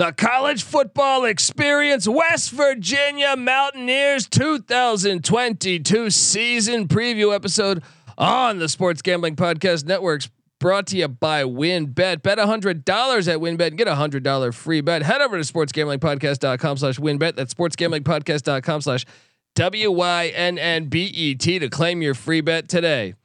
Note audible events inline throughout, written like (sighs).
the college football experience, West Virginia Mountaineers 2022 season preview episode on the Sports Gambling Podcast Networks. Brought to you by WynnBET. Bet $100 at WynnBET and get a $100 free bet. Head over to sportsgamblingpodcast.com slash WynnBET. That's sportsgamblingpodcast.com slash W-Y-N-N-B-E-T to claim your free bet today.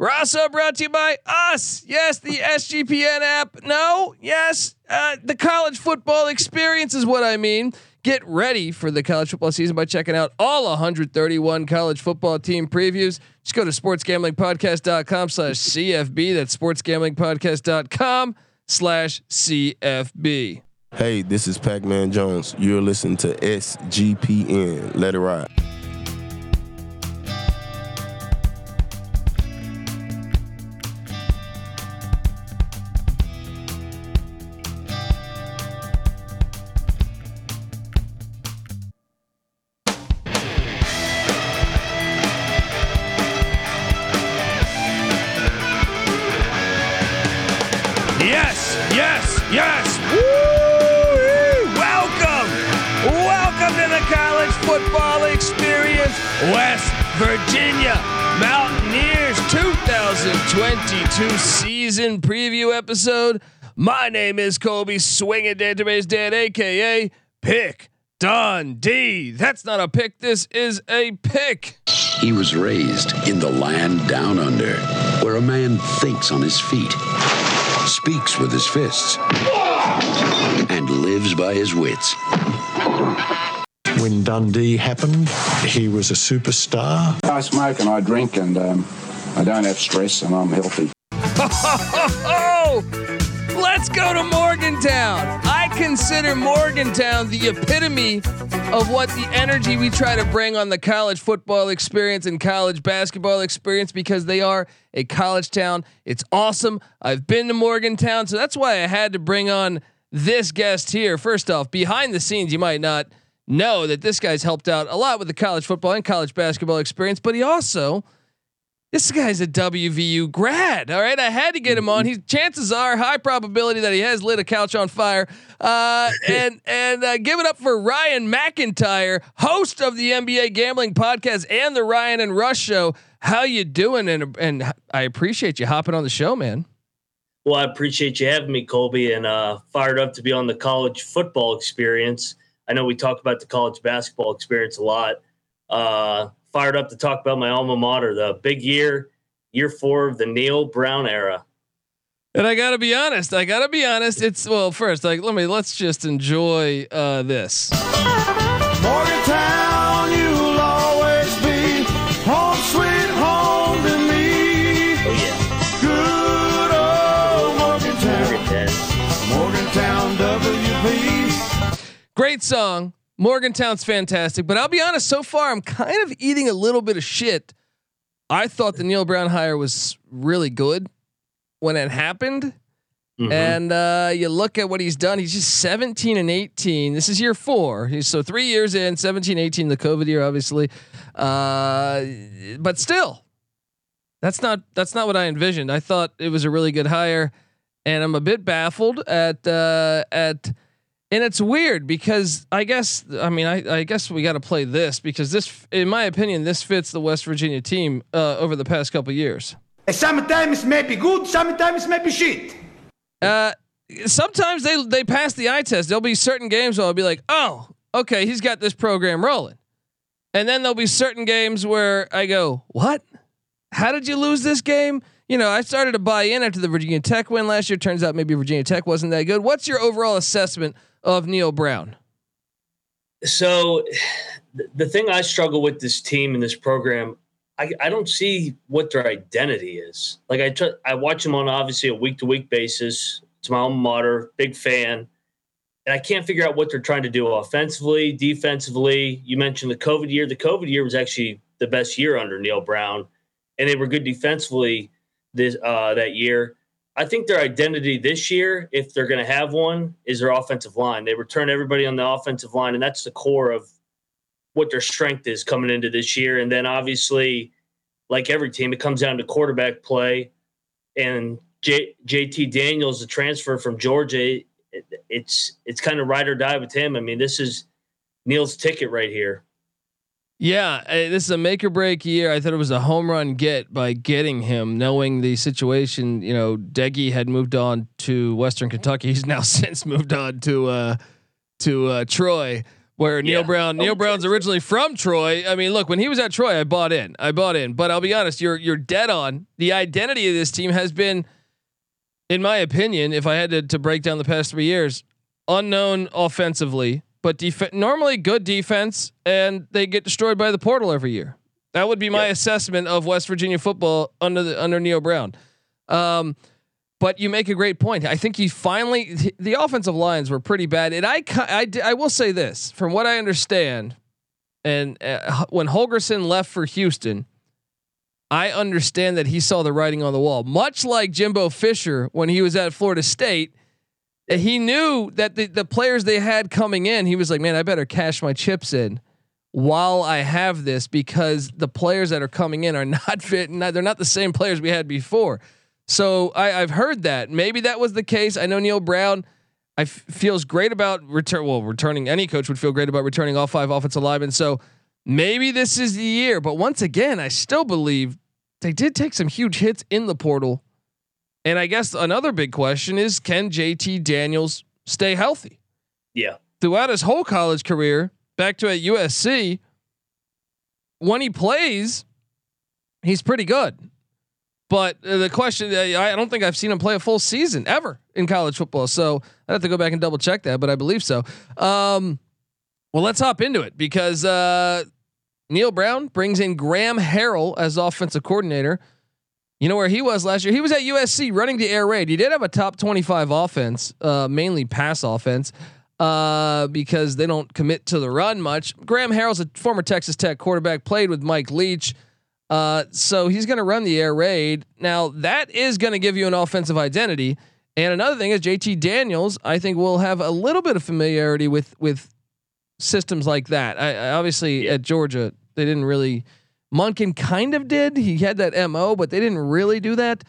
Rasso brought to you by us. Yes, the SGPN app. No, yes, uh, the college football experience is what I mean. Get ready for the college football season by checking out all 131 college football team previews. Just go to sportsgamblingpodcast.com slash CFB. That's sportsgamblingpodcast.com slash CFB. Hey, this is Pac Man Jones. You're listening to SGPN. Let it ride. Season preview episode. My name is Colby Swinging Database Dad, aka Pick Dundee. That's not a pick. This is a pick. He was raised in the land down under, where a man thinks on his feet, speaks with his fists, and lives by his wits. When Dundee happened, he was a superstar. I smoke and I drink and um, I don't have stress and I'm healthy. (laughs) Let's go to Morgantown. I consider Morgantown the epitome of what the energy we try to bring on the college football experience and college basketball experience because they are a college town. It's awesome. I've been to Morgantown, so that's why I had to bring on this guest here. First off, behind the scenes, you might not know that this guy's helped out a lot with the college football and college basketball experience, but he also this guy's a WVU grad. All right, I had to get him on. He chances are high probability that he has lit a couch on fire. Uh, (laughs) and and uh, give it up for Ryan McIntyre, host of the NBA Gambling Podcast and the Ryan and Rush Show. How you doing? And and I appreciate you hopping on the show, man. Well, I appreciate you having me, Colby, and uh, fired up to be on the college football experience. I know we talk about the college basketball experience a lot. Fired up to talk about my alma mater, the big year, year four of the Neal Brown era. And I gotta be honest. I gotta be honest. It's well, first, like let me let's just enjoy uh, this. Morgantown, you'll always be home sweet home to me. Oh yeah, Good old Morgantown, Morgantown. Morgantown WP. Great song. Morgantown's fantastic, but I'll be honest. So far, I'm kind of eating a little bit of shit. I thought the Neal Brown hire was really good when it happened, Mhm. and uh, you look at what he's done. He's just 17 and 18. This is year four. He's so three years in, 17, 18, the COVID year, obviously, uh, but still, that's not that's not what I envisioned. I thought it was a really good hire, and I'm a bit baffled at uh, at. And it's weird because I guess I mean I, I guess we got to play this because this, in my opinion, this fits the West Virginia team uh, over the past couple years. Sometimes maybe good, sometimes maybe shit. Uh, sometimes they they pass the eye test. There'll be certain games where I'll be like, oh, okay, he's got this program rolling, and then there'll be certain games where I go, what? How did you lose this game? You know, I started to buy in after the Virginia Tech win last year. Turns out maybe Virginia Tech wasn't that good. What's your overall assessment of Neal Brown? So, the thing I struggle with this team and this program, I, I don't see what their identity is. Like I I watch them on obviously a week to week basis. It's my alma mater, big fan, and I can't figure out what they're trying to do offensively, defensively. You mentioned the COVID year. The COVID year was actually the best year under Neal Brown, and they were good defensively this uh, that year. I think their identity this year, if they're going to have one, is their offensive line. They return everybody on the offensive line, and that's the core of what their strength is coming into this year. And then obviously, like every team, it comes down to quarterback play. And J- JT Daniels, the transfer from Georgia, it, it's it's kind of ride or die with him. I mean, this is Neal's ticket right here. Yeah, uh, this is a make or break year. I thought it was a home run get by getting him, knowing the situation. You know, Doege had moved on to Western Kentucky. He's now (laughs) since moved on to uh, to uh, Troy, where Neal Yeah. Brown. Neal Oh, Brown's originally from Troy. I mean, look, when he was at Troy, I bought in. I bought in. But I'll be honest, you're you're dead on. The identity of this team has been, in my opinion, if I had to to break down the past three years, unknown offensively, but def- normally good defense, and they get destroyed by the portal every year. That would be my Yep. assessment of West Virginia football under the under Neal Brown. Um, but you make a great point. I think he finally the offensive lines were pretty bad, and I I, I will say this from what I understand, and uh, when Holgorsen left for Houston. I understand that he saw the writing on the wall, much like Jimbo Fisher when he was at Florida State. He knew that the, the players they had coming in, he was like, man, I better cash my chips in while I have this because the players that are coming in are (laughs) not fit. They're not the same players we had before. So I, I've heard that maybe that was the case. I know Neal Brown. I f- feels great about return. Well, returning any coach would feel great about returning all five offensive linemen. So maybe this is the year. But once again, I still believe they did take some huge hits in the portal. And I guess another big question is can JT Daniels stay healthy? Yeah. Throughout his whole college career, back to at USC, when he plays, he's pretty good. But uh, the question, uh, I don't think I've seen him play a full season ever in college football. So I'd have to go back and double check that, but I believe so. Um, well, let's hop into it because uh, Neal Brown brings in Graham Harrell as offensive coordinator. You know where he was last year? He was at USC running the air raid. He did have a top 25 offense, uh, mainly pass offense, uh, because they don't commit to the run much. Graham Harrell's a former Texas Tech quarterback, played with Mike Leach. Uh, so he's going to run the air raid. Now, that is going to give you an offensive identity. And another thing is JT Daniels, I think will have a little bit of familiarity with with systems like that. I, I obviously at Georgia, they didn't really Monken kind of did. He had that MO, but they didn't really do that.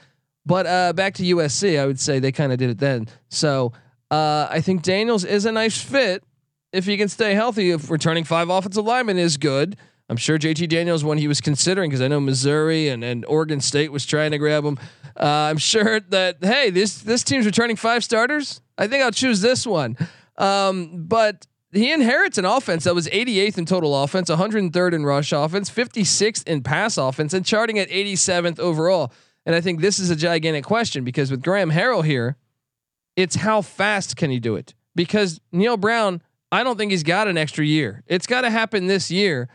But uh, back to USC, I would say they kind of did it then. So uh, I think Daniels is a nice fit if he can stay healthy. If returning five offensive linemen is good, I'm sure JT Daniels, when he was considering, because I know Missouri and, and Oregon State was trying to grab him. Uh, I'm sure that hey, this this team's returning five starters. I think I'll choose this one. Um, but he inherits an offense that was 88th in total offense, 103rd in rush offense, 56th in pass offense, and charting at 87th overall. And I think this is a gigantic question because with Graham Harrell here, it's how fast can he do it? Because Neal Brown, I don't think he's got an extra year. It's got to happen this year.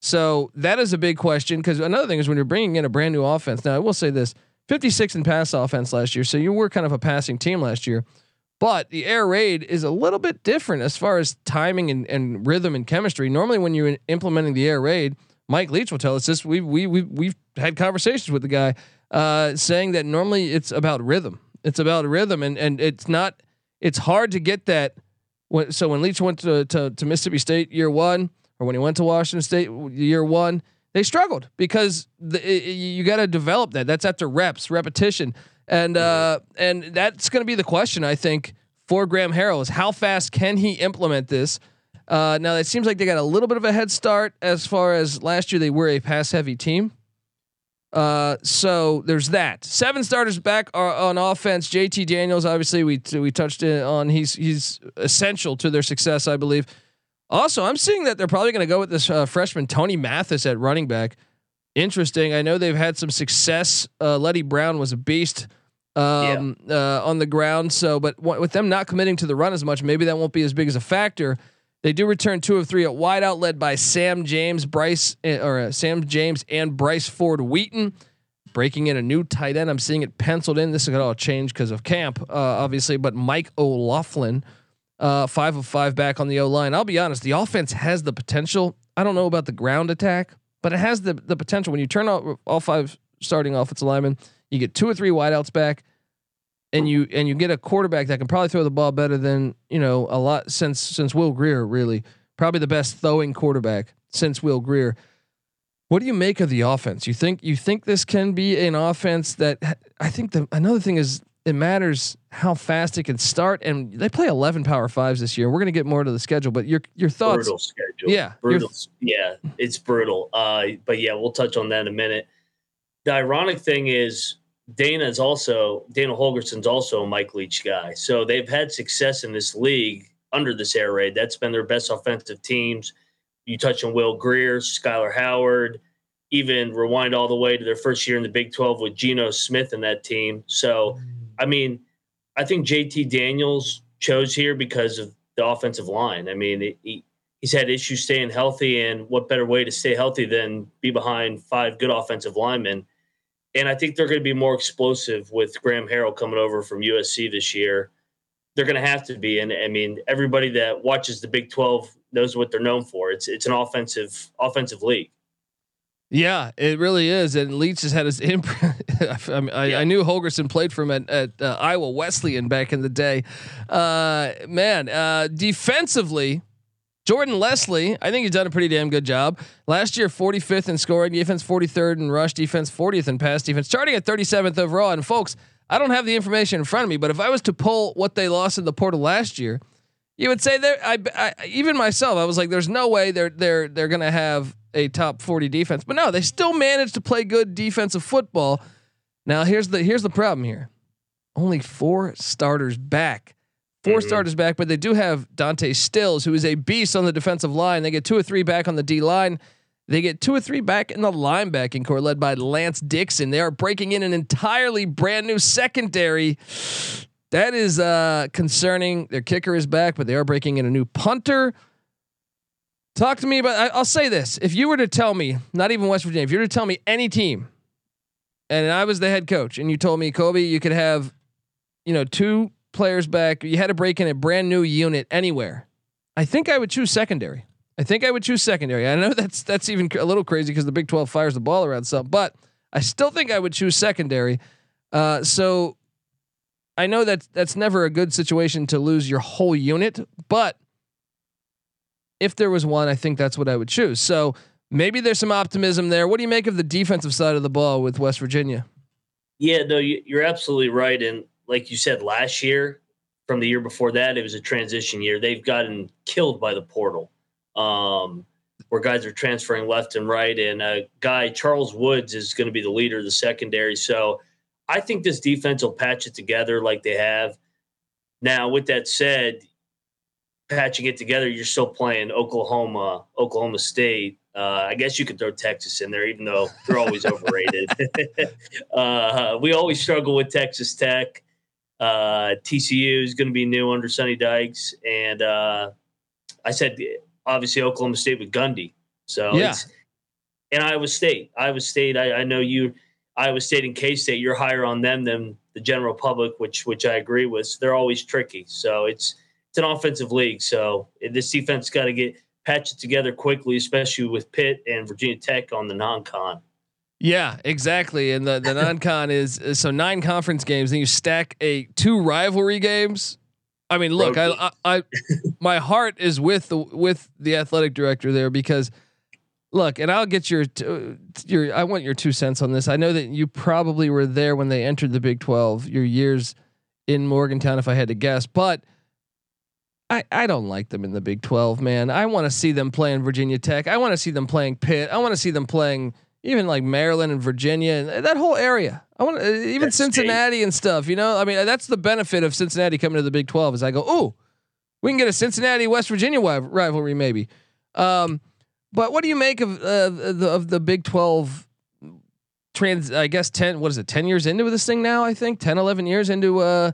So that is a big question. Because another thing is when you're bringing in a brand new offense. Now I will say this: 56 in pass offense last year, so you were kind of a passing team last year. But the air raid is a little bit different as far as timing and, and rhythm and chemistry. Normally, when you're implementing the air raid, Mike Leach will tell us this. We we we we've had conversations with the guy uh, saying that normally it's about rhythm. It's about rhythm, and and it's not. It's hard to get that. So when Leach went to, to to Mississippi State year one, or when he went to Washington State year one, they struggled because the, you got to develop that. That's after reps, repetition, and uh, and that's going to be the question I think for Graham Harrell is how fast can he implement this. Uh, now it seems like they got a little bit of a head start as far as last year they were a pass heavy team. Uh, so there's that. Seven starters back are on offense. JT Daniels, obviously, we we touched on. He's he's essential to their success, I believe. Also, I'm seeing that they're probably going to go with this uh, freshman Tony Mathis at running back. Interesting. I know they've had some success. Uh, Leddie Brown was a beast um, uh, on the ground. So, but w- with them not committing to the run as much, maybe that won't be as big as a factor. They do return two of three at wideout, led by Sam James, Bryce, eh, or uh, Sam James and Bryce Ford Wheaton. Breaking in a new tight end. I'm seeing it penciled in. This is going to all change because of camp, uh, obviously. But Mike O'Laughlin, uh, five of five back on the O line. I'll be honest, the offense has the potential. I don't know about the ground attack, but it has the the potential. When you turn all, all five starting offensive linemen, you get two or three wideouts back, and you and you get a quarterback that can probably throw the ball better than you know a lot since since Will Grier. Really, probably the best throwing quarterback since Will Grier. What do you make of the offense? You think you think this can be an offense that I think the another thing is it matters how fast it can start. And they play 11 power fives this year. We're going to get more to the schedule, but your, your thoughts. Brutal schedule. Yeah, Brutal. Yeah. It's brutal. Uh, but yeah, we'll touch on that in a minute. The ironic thing is Dana is also, Dana Holgorsen's also a Mike Leach guy. So they've had success in this league under this air raid. That's been their best offensive teams. You touch on Will Grier, Skyler Howard, even rewind all the way to their first year in the Big 12 with Geno Smith and that team. So, I mean, I think JT Daniels chose here because of the offensive line. I mean, he, he's had issues staying healthy, and what better way to stay healthy than be behind five good offensive linemen? And I think they're going to be more explosive with Graham Harrell coming over from USC this year. They're going to have to be, and I mean, everybody that watches the Big 12 knows what they're known for. It's it's an offensive offensive league. Yeah, it really is. And Leach has had his (laughs) imprint. I, mean, I, yeah. I, knew Holgorsen played for him at, at uh, Iowa Wesleyan back in the day. Uh, man, uh, defensively, Jordan Lesley, I think he's done a pretty damn good job. Last year, 45th in scoring defense, 43rd in rush defense, 40th in pass defense, starting at 37th overall. And folks, I don't have the information in front of me, but if I was to pull what they lost in the portal last year, you would say there. I, I even myself, I was like, "There's no way they're they're they're gonna have a top 40 defense." But no, they still managed to play good defensive football. Now here's the here's the problem here. Only four starters back. 4 mm-hmm. starters back, but they do have Dante Stills, who is a beast on the defensive line. They get two or three back on the D line. They get two or three back in the linebacking core, led by Lance Dixon. They are breaking in an entirely brand new secondary. That is uh, concerning. Their kicker is back, but they are breaking in a new punter. Talk to me about. I, will say this: if you were to tell me, not even West Virginia, if you were to tell me any team, and I was the head coach, and you told me, Colby, you could have, you know, two players back, you had to break in a brand new unit anywhere. I think I would choose secondary. I think I would choose secondary. I know (laughs) that's that's even a little crazy because the Big Twelve fires the ball around some, but I still think I would choose secondary. Uh, so I know that that's never a good situation to lose your whole unit, but if there was one, I think that's what I would choose. So maybe there's some optimism there. What do you make of the defensive side of the ball with West Virginia? Yeah, no, you're absolutely right. And like you said, last year, from the year before that, it was a transition year. They've gotten killed by the portal, um, where guys are transferring left and right. And a guy, Charles Woods, is going to be the leader of the secondary. So I think this defense will patch it together like they have. Now, with that said, patching it together, you're still playing Oklahoma, Oklahoma State. Uh, I guess you could throw Texas in there, even though they're always (laughs) overrated. (laughs) uh, we always struggle with Texas Tech. Uh, TCU is going to be new under Sonny Dykes, and uh, I said obviously Oklahoma State with Gundy. So yeah. and Iowa State. Iowa State. I, I know you Iowa State and K State, you're higher on them than the general public, which which I agree with. So they're always tricky. So it's it's an offensive league. So this defense got to get patched together quickly, especially with Pitt and Virginia Tech on the non-con. Yeah, exactly. And the the non-con is, is so nine conference games, and you stack a two rivalry games. I mean, look, I, I, I my heart is with the with the athletic director there because look, and I'll get your your I want your two cents on this. I know that you probably were there when they entered the Big 12, your years in Morgantown if I had to guess, but I, I don't like them in the Big 12, man. I want to see them playing Virginia Tech. I want to see them playing Pitt. I want to see them playing even like Maryland and Virginia and that whole area. I want uh, even that's Cincinnati and stuff, you know? I mean, that's the benefit of Cincinnati coming to the Big 12 is I go, "Oh, we can get a Cincinnati West Virginia rivalry maybe." Um, but what do you make of uh, the of the Big 12 trans I guess 10 what is it 10 years into this thing now I think? 10 11 years into uh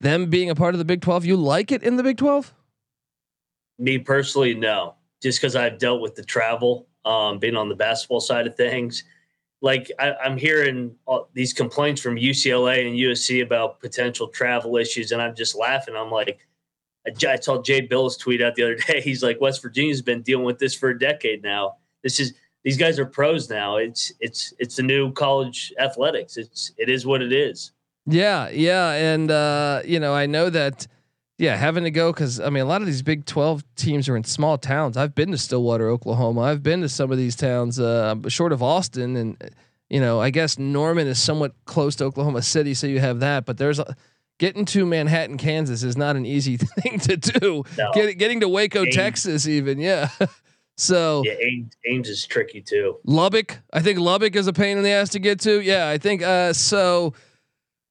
them being a part of the Big 12 you like it in the Big 12 Me personally no. Just cuz I've dealt with the travel um being on the basketball side of things. Like I, am hearing these complaints from UCLA and USC about potential travel issues and I'm just laughing. I'm like I saw Jay Bilas tweet out the other (laughs) day. He's like, West Virginia's been dealing with this for a decade now. This is these guys are pros now. It's it's it's the new college athletics. It's it is what it is. Yeah, yeah, and uh, you know I know that. Yeah, having to go because I mean a lot of these Big Twelve teams are in small towns. I've been to Stillwater, Oklahoma. I've been to some of these towns, uh, short of Austin, and you know, I guess Norman is somewhat close to Oklahoma City, so you have that. But there's a, getting to Manhattan, Kansas is not an easy (laughs) thing to do. No. Get, getting to Waco, Ames. Texas, even yeah. (laughs) so Yeah, Ames, Ames is tricky too. Lubbock, I think Lubbock is a pain in the ass to get to. Yeah, I think uh, so.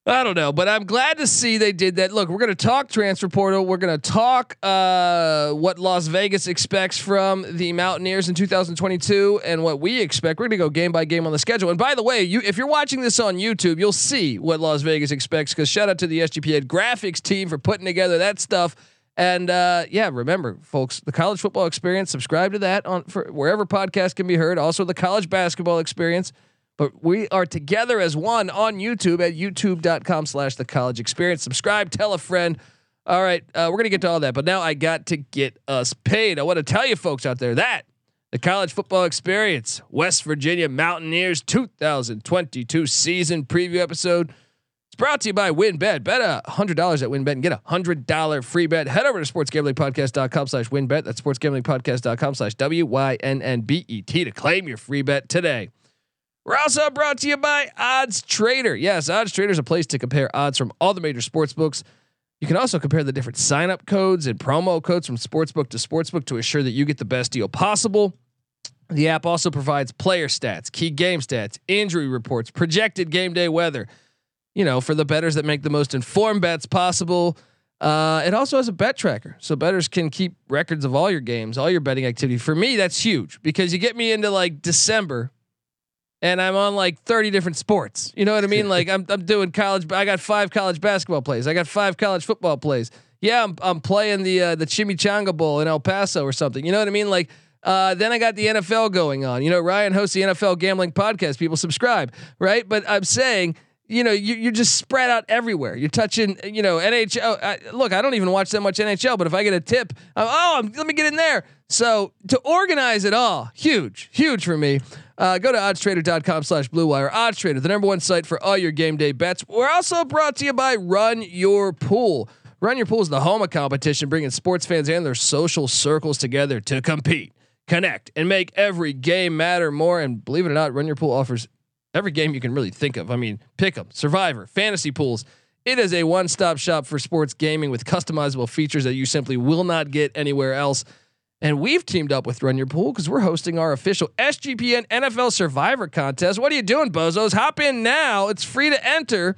I don't know, but I'm glad to see they did that. Look, we're going to talk transfer portal. We're going to talk uh, what Las Vegas expects from the Mountaineers in 2022 and what we expect. We're going to go game by game on the schedule. And by the way, you if you're watching this on YouTube, you'll see what Las Vegas expects. Because shout out to the SGPN graphics team for putting together that stuff. And uh, yeah, remember, folks, the college football experience. Subscribe to that on for wherever podcasts can be heard. Also, the college basketball experience. But we are together as one on YouTube at youtube.com slash the college experience. Subscribe, tell a friend. All right, uh, we're gonna get to all that, but now I got to get us paid. I want to tell you folks out there that the college football experience, West Virginia Mountaineers 2022 season preview episode. It's brought to you by WynnBET. Bet a hundred dollars at WynnBET and get a hundred dollar free bet. Head over to sportsgamblingpodcast.com slash WynnBET. That's sportsgamblingpodcast.com slash W Y N N B E T to claim your free bet today. We're also brought to you by Odds Trader. Yes, Odds Trader is a place to compare odds from all the major sports books. You can also compare the different sign up codes and promo codes from sportsbook to sportsbook to assure that you get the best deal possible. The app also provides player stats, key game stats, injury reports, projected game day weather. You know, for the betters that make the most informed bets possible. Uh, it also has a bet tracker, so betters can keep records of all your games, all your betting activity. For me, that's huge because you get me into like December, and I'm on like 30 different sports. You know what I mean? (laughs) like I'm I'm doing college. I got five college basketball plays. I got five college football plays. Yeah, I'm I'm playing the uh, the Chimichanga Bowl in El Paso or something. You know what I mean? Like. Uh, then I got the NFL going on. You know, Ryan hosts the NFL gambling podcast. People subscribe, right? But I'm saying, you know, you, you're just spread out everywhere. You're touching, you know, NHL. I, look, I don't even watch that much NHL, but if I get a tip, I'm, oh, I'm, let me get in there. So to organize it all, huge, huge for me. Uh, go to oddstrader.com slash blue wire. Oddstrader, the number one site for all your game day bets. We're also brought to you by Run Your Pool. Run Your Pool is the home of competition, bringing sports fans and their social circles together to compete, connect, and make every game matter more. And believe it or not, Run Your Pool offers every game you can really think of. I mean, Pick'em, Survivor, Fantasy Pools. It is a one-stop shop for sports gaming with customizable features that you simply will not get anywhere else. And we've teamed up with Run Your Pool because we're hosting our official SGPN NFL Survivor contest. What are you doing, bozos? Hop in now. It's free to enter.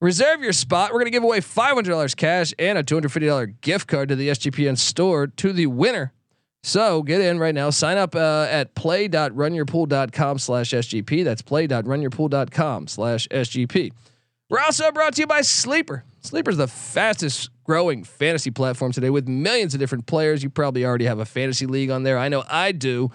Reserve your spot. We're going to give away $500 cash and a $250 gift card to the SGPN store to the winner. So get in right now. Sign up uh, at play.runyourpool.com slash SGP. That's play.runyourpool.com slash SGP. We're also brought to you by Sleeper. Sleeper is the fastest growing fantasy platform today with millions of different players. You probably already have a fantasy league on there. I know I do.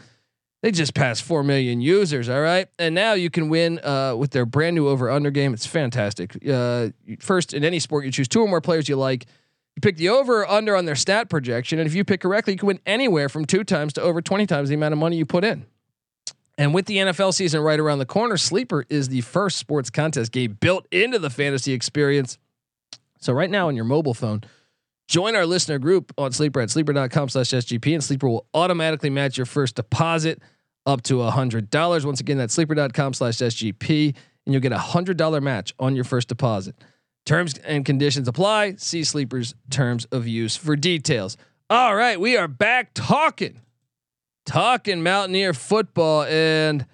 They just passed 4 million users. All right. And now you can win uh, with their brand new over under game. It's fantastic. Uh, first, in any sport, you choose two or more players you like. You pick the over or under on their stat projection. And if you pick correctly, you can win anywhere from two times to over 20 times the amount of money you put in. And with the NFL season right around the corner, Sleeper is the first sports contest game built into the fantasy experience. So right now on your mobile phone, join our listener group on Sleeper at sleeper.com slash SGP and Sleeper will automatically match your first deposit up to a hundred dollars. Once again, that's sleeper.com slash SGP and you'll get a hundred dollar match on your first deposit. Terms and conditions apply. See Sleeper's terms of use for details. All right, we are back talking, talking Mountaineer football, and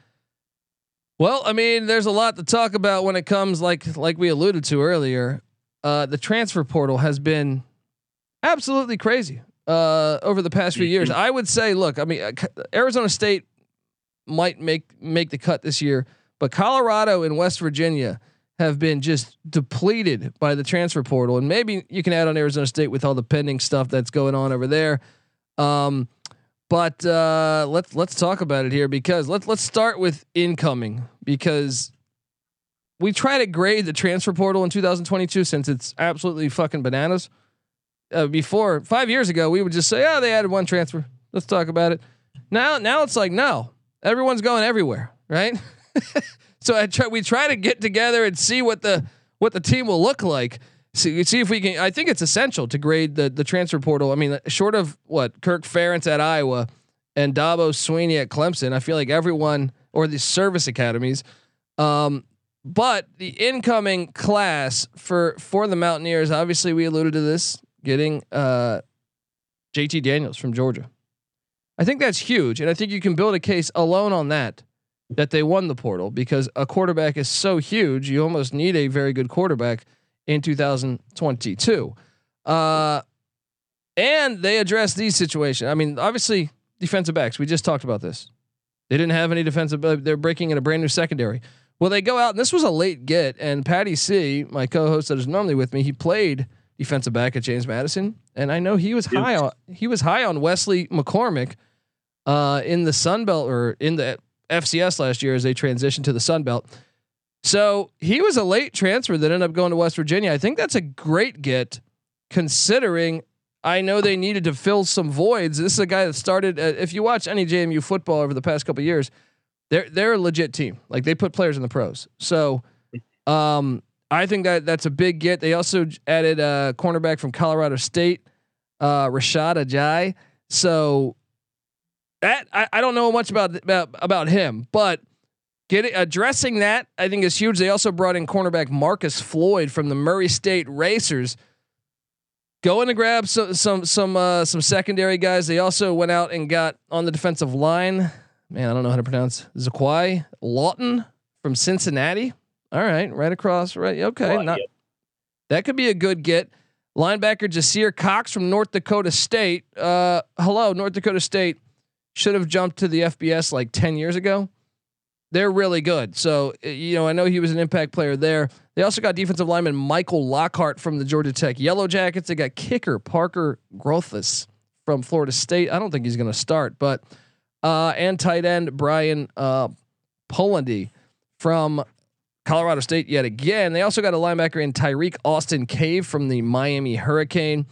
well, I mean, there's a lot to talk about when it comes, like like we alluded to earlier. Uh, the transfer portal has been absolutely crazy uh, over the past few years. I would say, look, I mean, uh, Arizona State might make make the cut this year, but Colorado and West Virginia have been just depleted by the transfer portal, and maybe you can add on Arizona State with all the pending stuff that's going on over there. Um, but uh, let's let's talk about it here because let's let's start with incoming because we try to grade the transfer portal in 2022 since it's absolutely fucking bananas. Uh, before five years ago, we would just say, "Oh, they added one transfer. Let's talk about it." Now, now it's like, no, everyone's going everywhere, right? (laughs) so I try. We try to get together and see what the what the team will look like. See, see if we can. I think it's essential to grade the the transfer portal. I mean, short of what Kirk Ferentz at Iowa and Dabo Swinney at Clemson, I feel like everyone or the service academies Um, but the incoming class for for the Mountaineers, obviously, we alluded to this getting uh, JT Daniels from Georgia. I think that's huge, and I think you can build a case alone on that that they won the portal because a quarterback is so huge. You almost need a very good quarterback in 2022. Uh, and they address these situations. I mean, obviously, defensive backs. We just talked about this. They didn't have any defensive. They're breaking in a brand new secondary. Well, they go out, and this was a late get. And Patty C, my co-host that is normally with me, he played defensive back at James Madison, and I know he was high on he was high on Wesley McCormick uh, in the Sun Belt or in the FCS last year as they transitioned to the Sun Belt. So he was a late transfer that ended up going to West Virginia. I think that's a great get, considering I know they needed to fill some voids. This is a guy that started. Uh, if you watch any JMU football over the past couple years, they're they're a legit team. Like they put players in the pros. So, um, I think that that's a big get. They also added a cornerback from Colorado State, uh, Rashad Ajayi. So that I, I don't know much about about about him, but getting addressing that I think is huge. They also brought in cornerback Marcus Floyd from the Murray State Racers. Going to grab some some some uh, some secondary guys. They also went out and got on the defensive line. Man, I don't know how to pronounce Zeiqui Lawton from Cincinnati. All right, right across, right. Okay, not that could be a good get. Linebacker Jasir Cox from North Dakota State. Uh, hello, North Dakota State should have jumped to the FBS like ten years ago. They're really good. So you know, I know he was an impact player there. They also got defensive lineman Michael Lockhart from the Georgia Tech Yellow Jackets. They got kicker Parker Grothaus from Florida State. I don't think he's going to start, but uh, and tight end Brian uh, Polendey from Colorado State yet again. They also got a linebacker in Tirek Austin Cave from the Miami Hurricane.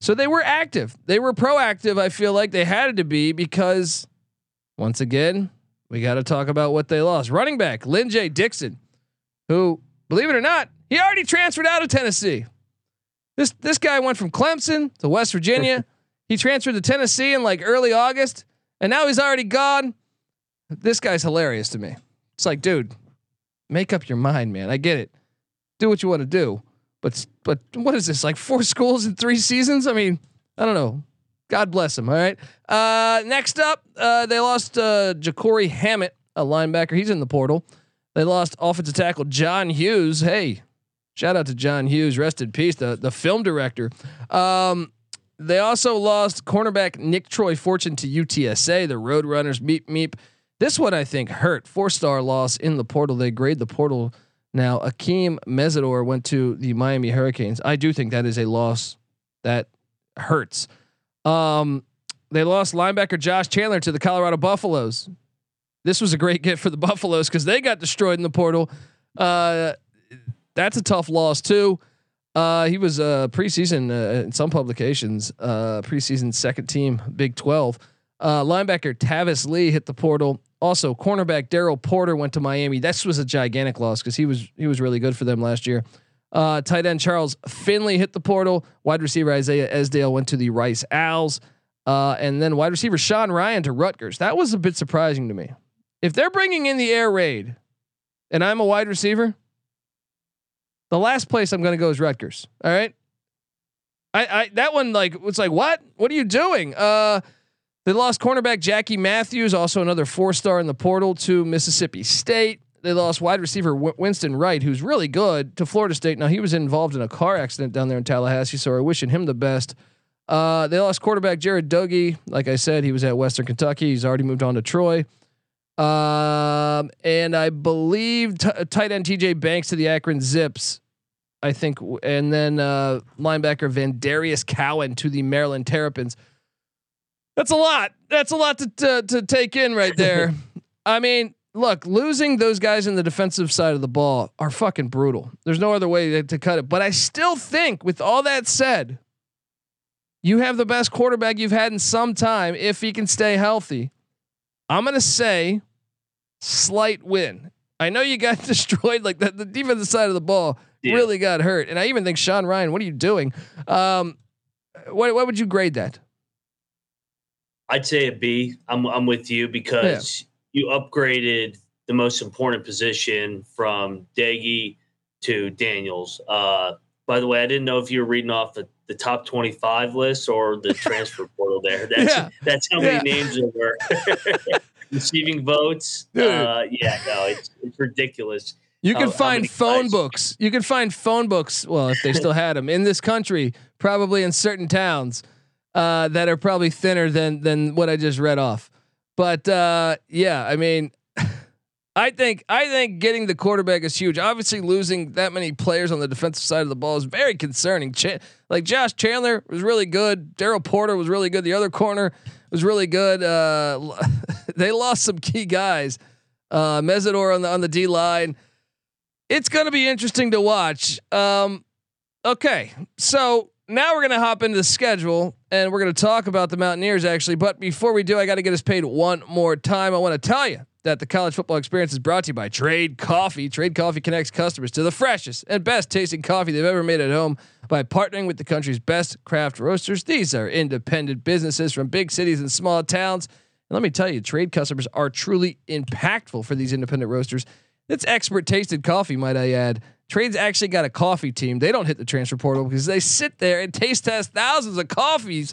So they were active. They were proactive. I feel like they had to be because once again, we got to talk about what they lost. Running back Lyn-J Dixon, who, believe it or not, he already transferred out of Tennessee. This this guy went from Clemson to West Virginia. (laughs) he transferred to Tennessee in like early August, and now he's already gone. This guy's hilarious to me. It's like, dude, make up your mind, man. I get it. Do what you want to do. But but what is this? Like four (laughs) schools in three seasons? I mean, I don't know. God bless him. All right. Uh, next up, uh, they lost uh, Ja'Cory Hammett, a linebacker. He's in the portal. They lost offensive tackle John Hughes. Hey, shout out to John Hughes. Rest in peace, the the film director. Um, they also lost cornerback Nick Troy Fortune to UTSA. The Roadrunners. Meep meep. This one I think hurt. Four star loss in the portal. They grade the portal now. Akeem Mesidor went to the Miami Hurricanes. I do think that is a loss that hurts. Um, they lost linebacker Josh Chandler to the Colorado Buffaloes. This was a great get for the Buffaloes because they got destroyed in the portal. Uh, that's a tough loss too. Uh, he was uh, preseason uh, in some publications, uh, preseason second team Big Twelve. Uh, linebacker Tavis Lee hit the portal. Also, cornerback Daryl Porter went to Miami. This was a gigantic loss because he was he was really good for them last year. Uh, tight end Charles Finley hit the portal. Wide receiver Isaiah Esdale went to the Rice Owls. Uh, and then wide receiver Sean Ryan to Rutgers. That was a bit surprising to me. If they're bringing in the air raid, and I'm a wide receiver, the last place I'm going to go is Rutgers. All right. I, I that one like was like what? What are you doing? Uh, they lost cornerback Jackie Matthews, also another four star in the portal to Mississippi State. They lost wide receiver Winston Wright, who's really good, to Florida State. Now he was involved in a car accident down there in Tallahassee, so we're wishing him the best. Uh, they lost quarterback Jarret Doege. Like I said, he was at Western Kentucky. He's already moved on to Troy. Um, and I believe t- tight end TJ Banks to the Akron Zips. I think, and then uh, linebacker Van Darius Cowan to the Maryland Terrapins. That's a lot. That's a lot to to, to take in right (laughs) there. I mean, look, losing those guys in the defensive side of the ball are fucking brutal. There's no other way to, to cut it. But I still think, with all that said, you have the best quarterback you've had in some time if he can stay healthy. I'm gonna say slight win. I know you got (laughs) destroyed, like the, the defensive side of the ball yeah. really got hurt, and I even think Sean Ryan. what are you doing? Um, what what would you grade that? I'd say a B. I'm I'm with you because yeah. you upgraded the most important position from Doege to Daniels. Uh, by the way, I didn't know if you were reading off the, the top 25 list or the (laughs) transfer portal there. That's, Yeah. that's how many Yeah. names there were. (laughs) Receiving votes. Uh, yeah, no, it's, it's ridiculous. You can how find many phone guys- books. You can find phone books. Well, if they still had them in this country, probably in certain towns uh, that are probably thinner than than what I just read off. But uh, yeah, I mean, I think I think getting the quarterback is huge. Obviously, losing that many players on the defensive side of the ball is very concerning. Ch- like Josh Chandler was really good. Daryl Porter was really good. The other corner was really good. Uh, (laughs) they lost some key guys. Uh, on the on the D line it's going to be interesting to watch. Um, okay, so now we're going to hop into the schedule and we're going to talk about the Mountaineers actually. But before we do, I got to get us paid one more time. I want to tell you that the college football experience is brought to you by Trade Coffee. Trade Coffee connects customers to the freshest and best tasting coffee they've ever made at home by partnering with the country's best craft roasters. These are independent businesses from big cities and small towns. And let me tell you, trade customers are truly impactful for these independent roasters. It's expert tasted coffee, might I add. Trade's actually got a coffee team. They don't hit the transfer portal because they sit there and taste test thousands of coffees.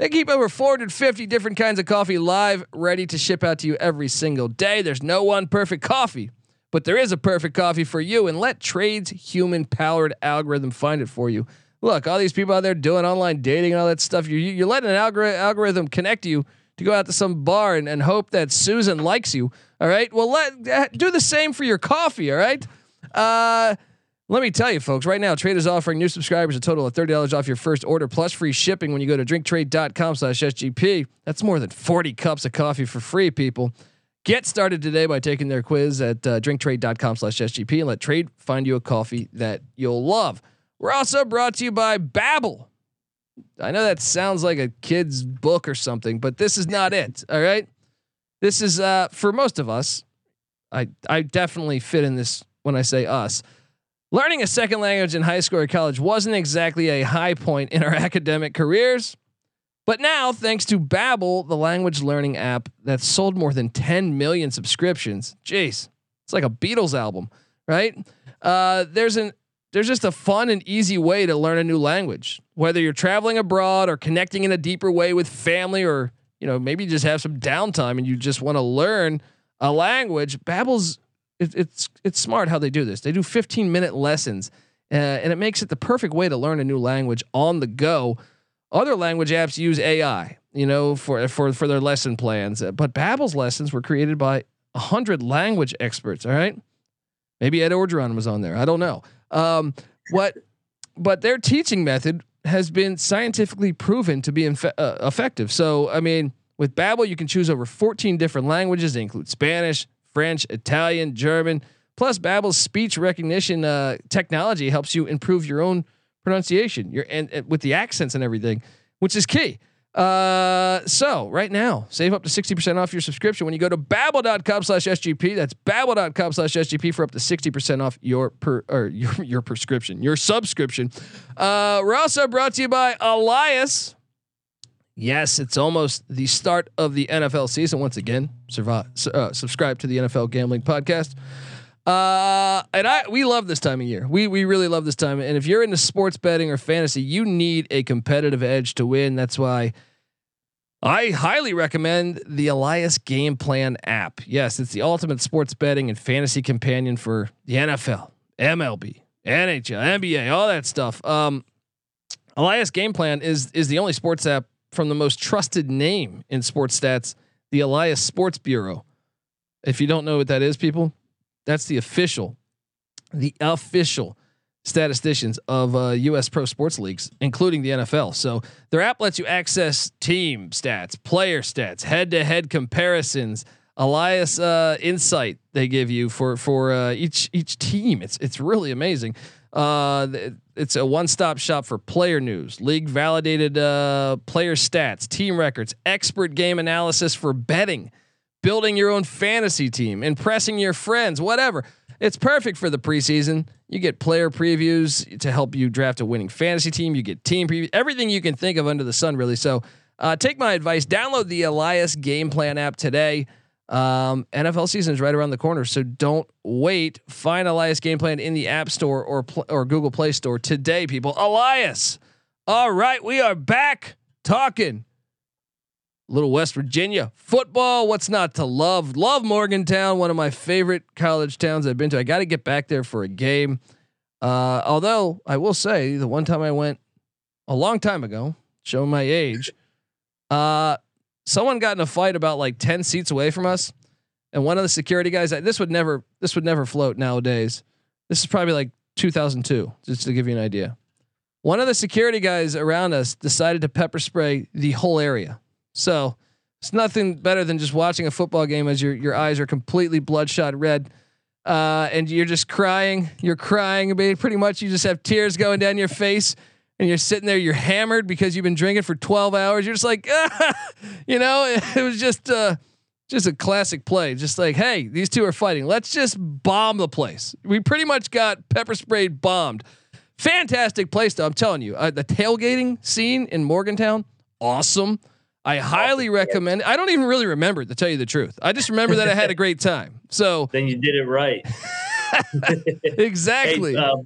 They keep over 450 different kinds of coffee live, ready to ship out to you every single day. There's no one perfect coffee, but there is a perfect coffee for you. And let Trade's human powered algorithm find it for you. Look, all these people out there doing online dating and all that stuff, you're, you're letting an algori- algorithm connect you to go out to some bar and, and hope that Susan likes you. All right. Well, let do the same for your coffee. All right. Uh, let me tell you, folks, right now, Trade is offering new subscribers a total of $30 off your first order plus free shipping when you go to drinktrade.com slash SGP. That's more than 40 cups of coffee for free, people. Get started today by taking their quiz at uh, drinktrade.com slash SGP and let Trade find you a coffee that you'll love. We're also brought to you by Babbel. I know that sounds like a kid's book or something, but this is not it. All right. This is uh for most of us. I I definitely fit in this when I say us. Learning a second language in high school or college wasn't exactly a high point in our (laughs) academic careers. But now, thanks to Babbel, the language learning app that's sold more than 10 million subscriptions. Jeez, it's like a Beatles album, right? Uh, there's an there's just a fun and easy way to learn a new language. Whether you're traveling abroad or connecting in a deeper way with family or, you know, maybe you just have some downtime and you just want to learn a language, Babbel's it, it's it's smart how they do this. They do 15 minute lessons, uh, and it makes it the perfect way to learn a new language on the go. Other language apps use AI, you know, for for for their lesson plans, uh, but Babbel's lessons were created by hundred language experts. All right, maybe Ed Orgeron was on there. I don't know. Um, what, but their teaching method has been scientifically proven to be infe- uh, effective. So, I mean, with Babbel, you can choose over 14 different languages. They include Spanish, French, Italian, German. Plus, Babbel's speech recognition uh, technology helps you improve your own pronunciation, your and, and with the accents and everything, which is key. Uh, so right now, save up to 60% off your subscription when you go to babbel.com slash SGP. That's babbel.com slash SGP for up to 60% off your per or (laughs) your, your prescription, your subscription. Uh, we're also brought to you by Elias. Yes, it's almost the start of the NFL season once again. Survive, uh, subscribe to the NFL Gambling Podcast. Uh, and I we love this time of year. We we really love this time. And if you're into sports betting or fantasy, you need a competitive edge to win. That's why I highly recommend the Elias Game Plan app. Yes, it's the ultimate sports betting and fantasy companion for the NFL, MLB, NHL, NBA, all that stuff. Um, Elias Game Plan is is the only sports app from the most trusted name in sports stats, the Elias Sports Bureau. If you don't know what that is, people, that's the official, the official statisticians of uh, U.S. pro sports leagues, including the NFL. So their app lets you access team stats, player stats, head-to-head comparisons. Elias uh, insight they give you for for uh, each each team. It's it's really amazing. Uh, it's a one-stop shop for player news, league validated uh, player stats, team records, expert game analysis for betting, building your own fantasy team, impressing your friends, whatever. It's perfect for the preseason. You get player previews to help you draft a winning fantasy team. You get team previews, everything you can think of under the sun, really. So, uh, take my advice. Download the Elias Game Plan app today. Um, NFL season is right around the corner, so don't wait. Find Elias Game Plan in the App Store or or Google Play Store today, people. Elias. All right, we are back talking little West Virginia football. What's not to love? Love Morgantown, one of my favorite college towns I've been to. I got to get back there for a game. Uh, although I will say, the one time I went a long time ago, showing my age, uh, someone got in a fight about like ten seats away from us, and one of the security guys. This would never, this would never float nowadays. This is probably like 2002, just to give you an idea. One of the security guys around us decided to pepper spray the whole area. So it's nothing better than just watching a football game as your your eyes are completely bloodshot red. Uh, and you're just crying. You're crying. Pretty much, you just have tears going down your face, and you're sitting there. You're hammered because you've been drinking for 12 hours. You're just like, ah, (laughs) you know, it was just uh, just a classic play. Just like, hey, these two are fighting. Let's just bomb the place. We pretty much got pepper sprayed, bombed. Fantastic place, though. I'm telling you, uh, the tailgating scene in Morgantown, awesome. I highly recommend. It. I don't even really remember it, to tell you the truth. I just remember that I had a great time. (laughs) So then you did it right. (laughs) exactly. Hey, uh,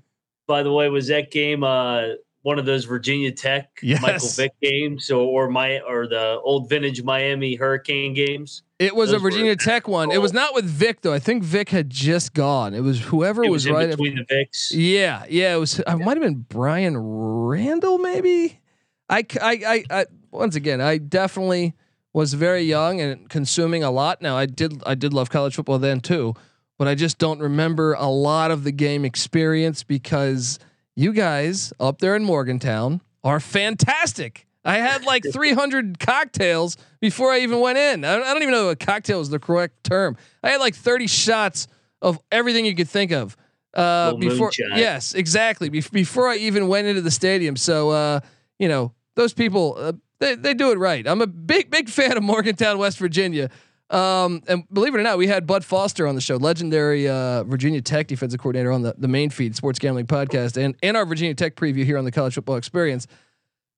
by the way, was that game uh, one of those Virginia Tech Yes. Michael Vick games, or, or my or the old vintage Miami Hurricane games? It was a Those were- Virginia Tech one. It was not with Vick though. I think Vick had just gone. It was whoever It was, was, in right. between the Vicks. yeah, yeah. It was. Uh, I might have been Bryan Randall, maybe. I, I, I, once again, I definitely was very young and consuming a lot. Now, I did, I did love college football then too, but I just don't remember a lot of the game experience because you guys up there in Morgantown are fantastic. I had like (laughs) 300 cocktails before I even went in. I don't, I don't even know if a cocktail is the correct term. I had like 30 shots of everything you could think of. Uh, Little before, yes, exactly. Bef- before I even went into the stadium. So, uh, you know, those people, uh, they, they do it right. I'm a big, big fan of Morgantown, West Virginia. Um, and believe it or not, we had Bud Foster on the show, legendary uh, Virginia Tech defensive coordinator on the, the main feed, Sports Gambling Podcast, and, and our Virginia Tech preview here on the College Football Experience.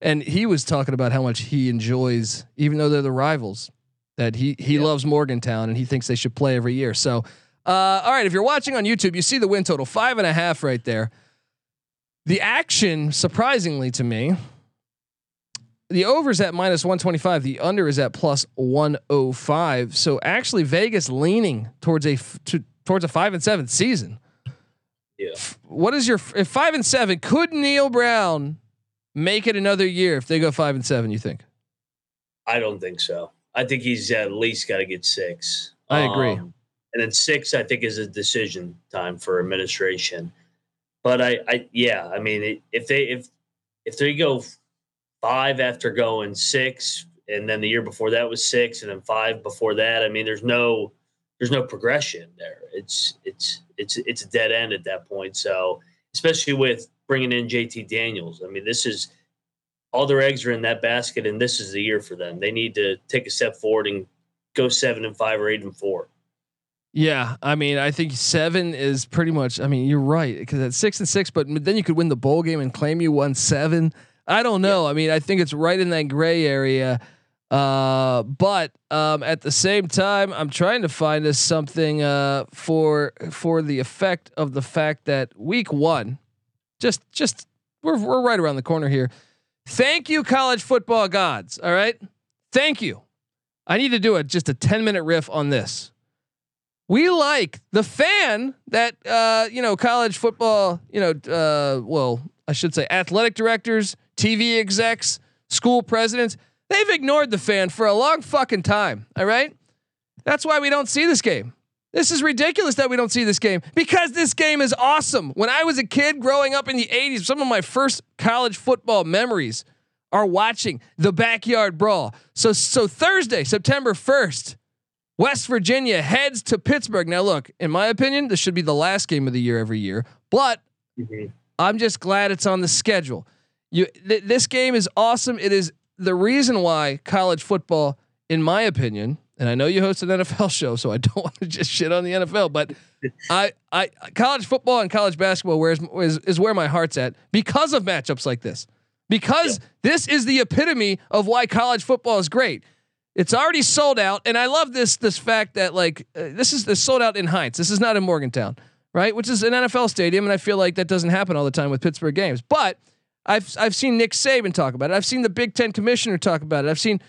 And he was talking about how much he enjoys, even though they're the rivals, that he he loves Morgantown and he thinks they should play every year. So, uh, all right, if you're watching on YouTube, you see the win total five and a half right there. The action, surprisingly to me, the over is at minus 125. The under is at plus 105. So actually, Vegas leaning towards a f- to, towards a five and seven season. Yeah. What is your if five and seven? Could Neal Brown make it another year if they go five and seven? You think? I don't think so. I think he's at least got to get six. I agree. Um, and then six, I think, is a decision time for administration. But I, I yeah, I mean, it, if they if if they go five after going six, and then the year before that was six, and then five before that, I mean, there's no there's no progression there. It's it's it's it's a dead end at that point. So especially with bringing in JT Daniels, I mean, this is all their eggs are in that basket, and this is the year for them. They need to take a step forward and go seven and five or eight and four. Yeah, I mean, I think seven is pretty much. I mean, you're right because at six and six, but then you could win the bowl game and claim you won seven. I don't know. I mean, I think it's right in that gray area. Uh, but um, at the same time, I'm trying to find us something uh, for for the effect of the fact that week one, just just we're we're right around the corner here. Thank you, college football gods. All right, thank you. I need to do a just a 10 minute riff on this we like the fan that uh, you know college football you know uh, well i should say athletic directors tv execs school presidents they've ignored the fan for a long fucking time all right? That's why we don't see this game. This is ridiculous that we don't see this game because this game is awesome. When i was a kid growing up in the 80s some of my first college football memories are watching the backyard brawl. So so thursday september 1st West Virginia heads to Pittsburgh. Now, look, in my opinion, this should be the last game of the year every year, but mm-hmm. I'm just glad it's on the schedule. You, th- this game is awesome. It is the reason why college football, in my opinion, and I know you host an NFL (laughs) show, so I don't (laughs) want to just shit on the NFL, but (laughs) I, I, college football and college basketball where is, is, is where my heart's at because of matchups like this. Because this is the epitome of why college football is great It's already sold out, and I love this this fact that like uh, this is this sold out in Heinz. This is not in Morgantown, right? Which is an NFL stadium, and I feel like that doesn't happen all the time with Pittsburgh games. But I've I've seen Nick Saban talk about it. I've seen the Big Ten commissioner talk about it. I've seen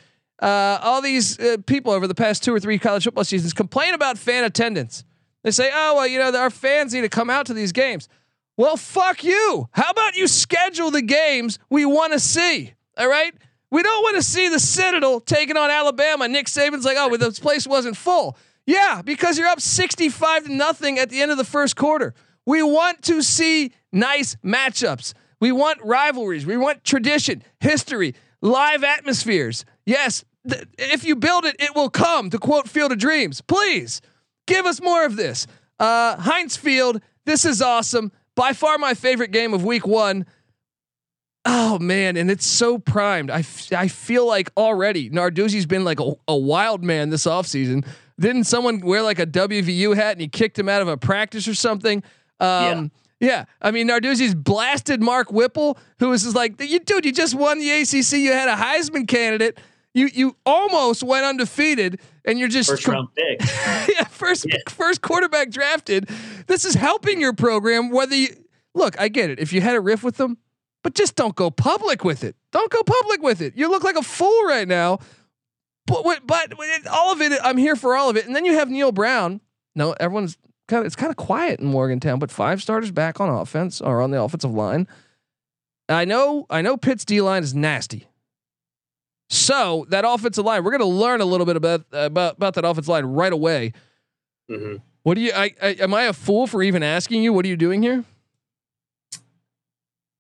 uh, all these uh, people over the past two or three college football seasons complain about fan attendance. They say, "Oh well, you know, our fans need to come out to these games." Well, fuck you. How about you schedule the games we want to see? All right. We don't want to see the Citadel taking on Alabama. Nick Saban's like, oh, well, this place wasn't full. Yeah, because you're up 65 to nothing at the end of the first quarter. We want to see nice matchups. We want rivalries. We want tradition, history, live atmospheres. Yes, th- if you build it, it will come. To quote Field of Dreams, please give us more of this. Uh, Heinz Field, this is awesome. By far my favorite game of week one. Oh man, and it's so primed. I, f- I feel like already Narduzzi's been like a, a wild man this offseason. Didn't someone wear like a WVU hat and he kicked him out of a practice or something? Um, yeah. Yeah. I mean Narduzzi's blasted Mark Whipple, who was just like, "You dude, you just won the ACC. You had a Heisman candidate. You you almost went undefeated, and you're just First round pick. (laughs) yeah, first Yeah. first quarterback drafted. This is helping your program. Whether you look, I get it. If you had a riff with them, but just don't go public with it. Don't go public with it. You look like a fool right now. But what- but all of it, I'm here for all of it. And then you have Neal Brown. No, everyone's kind of it's kind of quiet in Morgantown, but five starters back on offense or on the offensive line. I know, I know Pitt's D line is nasty. So that offensive line, we're going to learn a little bit about about about that offensive line right away. hmm What do you? I, I am I a fool for even asking you? What are you doing here?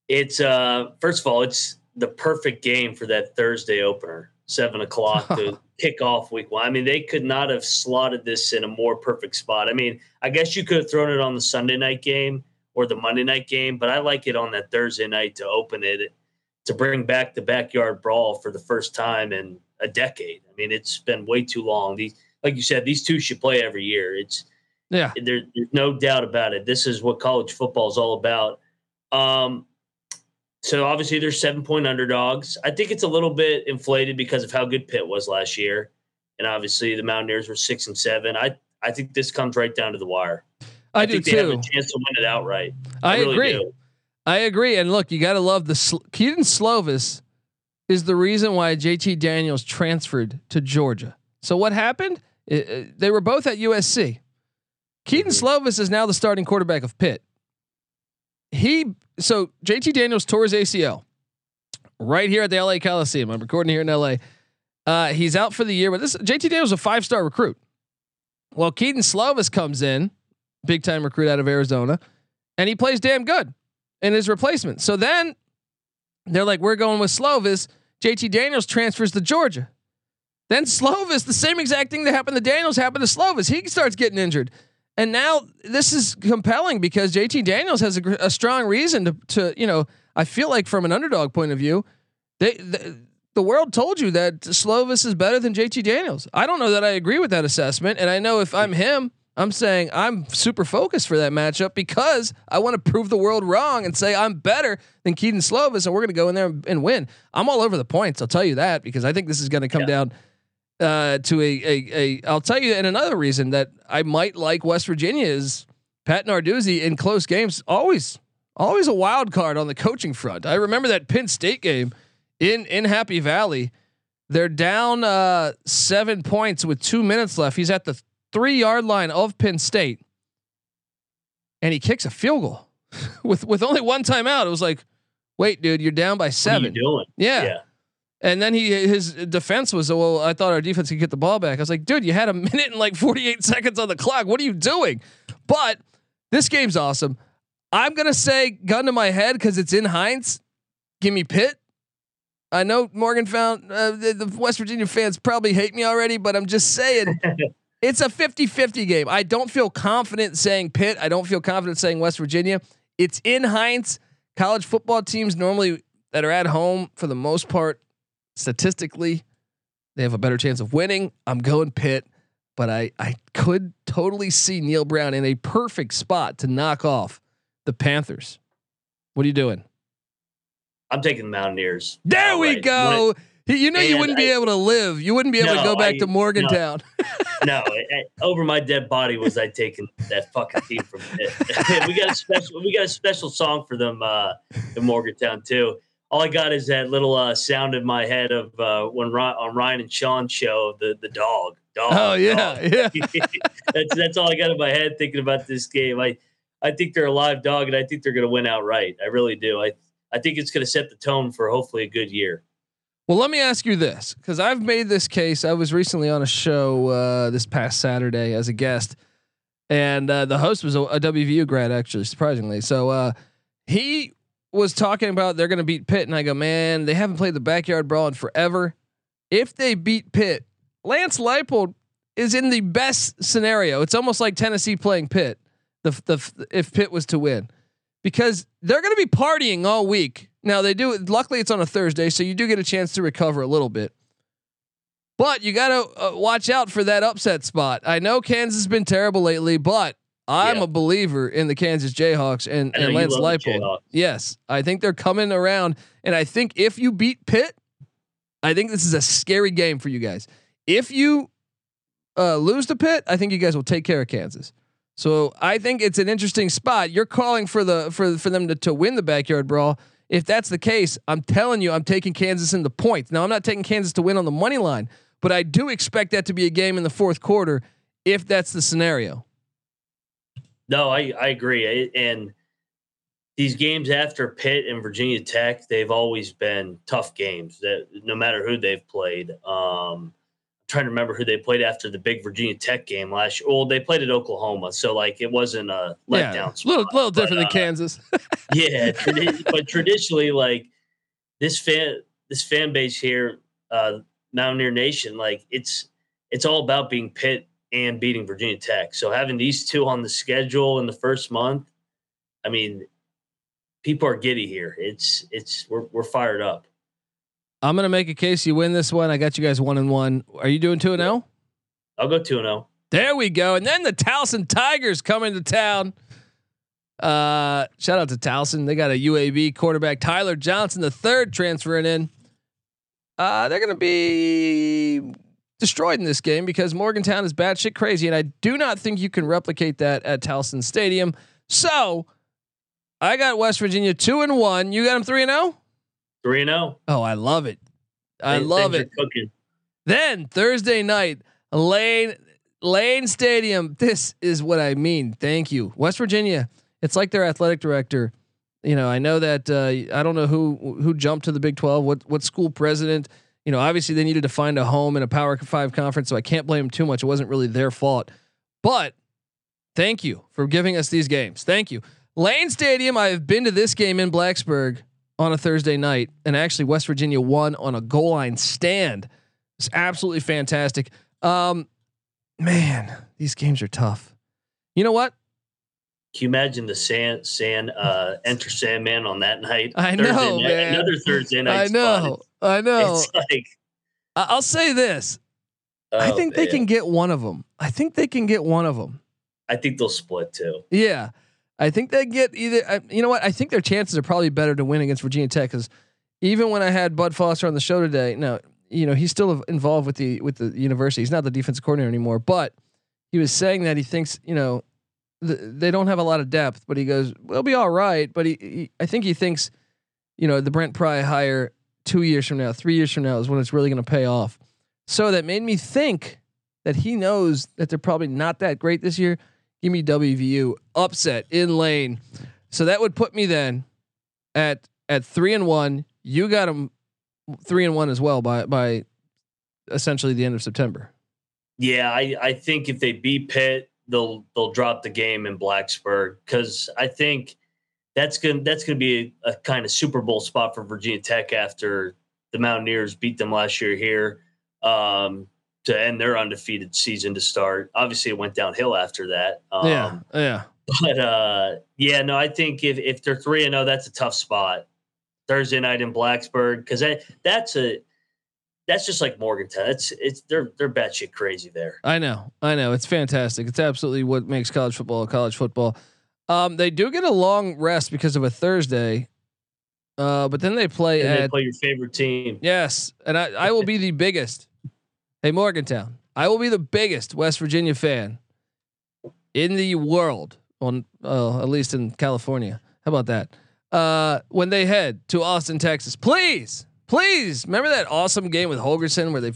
It's uh first of all, it's the perfect game for that Thursday opener, seven o'clock to (laughs) kick off week one. I mean, they could not have slotted this in a more perfect spot. I mean, I guess you could have thrown it on the Sunday night game or the Monday night game, but I like it on that Thursday night to open it to bring back the backyard brawl for the first time in a decade. I mean, it's been way too long. These, like you said, these two should play every year. It's Yeah, there, there's no doubt about it. This is what college football is all about. Um, so obviously they're seven point underdogs. I think it's a little bit inflated because of how good Pitt was last year, and obviously the Mountaineers were six and seven. I I think this comes right down to the wire. I, do think they have too. a chance to win it outright. I, really agree. do. I agree. And look, you got to love the Sl- Keaton Slovis is the reason why JT Daniels transferred to Georgia. So what happened? It- it- they were both at USC. Keaton Mhm. Slovis is now the starting quarterback of Pitt. He so JT Daniels tore his ACL right here at the LA Coliseum. I'm recording here in LA. Uh, he's out for the year, but this JT Daniels a five star recruit. Well, Keaton Slovis comes in, big time recruit out of Arizona, and he plays damn good in his replacement. So then they're like, we're going with Slovis. JT Daniels transfers to Georgia. Then Slovis, the same exact thing that happened to Daniels happened to Slovis. He starts getting injured. And now this is compelling because JT Daniels has a, a strong reason to, to, you know, I feel like from an underdog point of view, they, the, the world told you that Slovis is better than JT Daniels. I don't know that I agree with that assessment. And I know if I'm him, I'm saying I'm super focused for that matchup because I want to prove the world wrong and say I'm better than Keaton Slovis, and we're going to go in there and win. I'm all over the points. I'll tell you that because I think this is going to come Yeah. down uh, to a, a a. I'll tell you, and another reason that I might like West Virginia is Pat Narduzzi in close games. Always, always a wild card on the coaching front. I remember that Penn State game in in Happy Valley. They're down uh, seven points with two minutes left. He's at the three yard line of Penn State, and he kicks a field goal (laughs) with with only one timeout. It was like, wait, dude, you're down by What are you seven. doing? Yeah. Yeah. And then he his defense was well, I thought our defense could get the ball back. I was like, dude, you had a (laughs) minute and like 48 seconds on the clock. What are you doing? But this game's awesome. I'm gonna say gun to my head because it's in Heinz. Give me Pitt. I know Morgantown uh, the, the West Virginia fans probably hate me already, but I'm just saying (laughs) it's a 50-50 game. I don't feel confident saying Pitt. I don't feel confident saying West Virginia. It's in Heinz. College football teams normally that are at home for the most part statistically, they have a better chance of winning. I'm going Pitt, but I I could totally see Neal Brown in a perfect spot to knock off the Panthers. What are you doing? I'm taking the Mountaineers. There we outright. go. You know, you wouldn't be able to live. You wouldn't be able to go back I- to Morgantown. no, it- it- over my dead body was I taking that fucking team from it. (laughs) we got a special we got a special song for them uh in Morgantown too. All I got is that little uh sound in my head of uh when Ryan, on Ryan and Sean's show, the the dog. Dog. Oh yeah, dog. (laughs) yeah. (laughs) that's that's all I got in my head thinking about this game. I I think they're a live dog and I think they're gonna win outright. I really do. I I think it's gonna set the tone for hopefully a good year. Well, let me ask you this because I've made this case. I was recently on a show uh, this past Saturday as a guest, and uh, the host was a, a WVU grad, actually, surprisingly. So uh, he was talking about they're going to beat Pitt, and I go, man, they haven't played the backyard brawl in forever. If they beat Pitt, Lance Leipold is in the best scenario. It's almost like Tennessee playing Pitt. The the if Pitt was to win, because they're going to be partying all week. Now they do. Luckily, it's on a Thursday, so you do get a chance to recover a little bit. But you got to uh, watch out for that upset spot. I know Kansas has been terrible lately, but I'm Yeah. a believer in the Kansas Jayhawks and, and Lance Leipold. Yes, I think they're coming around, and I think if you beat Pitt, I think this is a scary game for you guys. If you uh, lose to Pitt, I think you guys will take care of Kansas. So I think it's an interesting spot. You're calling for the for for them to, to win the backyard brawl. If that's the case, I'm telling you, I'm taking Kansas in the points. Now I'm not taking Kansas to win on the money line, but I do expect that to be a game in the fourth quarter if that's the scenario. No, I, I agree. I- And these games after Pitt and Virginia Tech, they've always been tough games. That no matter who they've played. Um, I'm trying to remember who they played after the big Virginia Tech game last year. Well, they played at Oklahoma, so like it wasn't a letdown. yeah, spot, little little but, different uh, than Kansas. (laughs) yeah, tradi- but traditionally, like this fan, this fan base here, uh, Mountaineer Nation, like it's it's all about being Pitt and beating Virginia Tech. So having these two on the schedule in the first month, I mean, people are giddy here. It's it's we're we're fired up. I'm gonna make a case you win this one. I got you guys one and one. Are you doing two and zero? I'll go two and oh. zero. There we go. And then the Towson Tigers coming to town. Uh, shout out to Towson. They got a UAB quarterback, Tyler Johnson, the third transferring in. Uh, they're going to be destroyed in this game because Morgantown is batshit crazy, and I do not think you can replicate that at Towson Stadium. So, I got West Virginia two and one. You got them three and zero. Three and zero. Oh, I love it. I Things- love it. Then Thursday night, Lane Lane Stadium. This is what I mean. Thank you, West Virginia. It's like their athletic director. You know, I know that uh, I don't know who who jumped to the Big Twelve. What what school president? You know, obviously they needed to find a home in a Power Five conference, so I can't blame them too much. It wasn't really their fault, but thank you for giving us these games. Thank you, Lane Stadium. I have been to this game in Blacksburg on a Thursday night, and actually West Virginia won on a goal line stand. It's absolutely fantastic. Um, man, these games are tough. You know what? Can you imagine the San San uh, Enter Sandman on that night? I Thursday know, night- man. Another Thursday night. I spot. know. I know. It's like I- I'll say this. I oh, think they can get one of them. I think they can get one of them. I think they'll split too. Yeah. I think they get either. You know what? I think their chances are probably better to win against Virginia Tech because even when I had Bud Foster on the show today, no, you know he's still involved with the with the university. He's not the defensive coordinator anymore, but he was saying that he thinks you know the, they don't have a lot of depth, but he goes we'll be all right. But he, he I think he thinks you know the Brent Pry hire two years from now, three years from now is when it's really going to pay off. So that made me think that he knows that they're probably not that great this year. Give me WVU upset in lane. So that would put me then at at three and one. You got them three and one as well by by essentially the end of September. Yeah, I, I think if they beat Pitt, they'll they'll drop the game in Blacksburg because I think that's gonna that's gonna be a, a kind of Super Bowl spot for Virginia Tech after the Mountaineers beat them last year here um, to end their undefeated season to start. Obviously, it went downhill after that. Um, yeah, yeah. But uh, yeah, no, I think if if they're three and zero, that's a tough spot. Thursday night in Blacksburg because that that's a that's just like Morgantown. It's it's they're they're batshit crazy there. I know, I know. It's fantastic. It's absolutely what makes college football college football. Um, they do get a long rest because of a Thursday. Uh, but then they play And at they play your favorite team. yes, and I, I will be the biggest. Hey Morgantown, I will be the biggest West Virginia fan in the world. On uh, at least in California. How about that? Uh, when they head to Austin, Texas, please, please remember that awesome game with Holgorsen where they,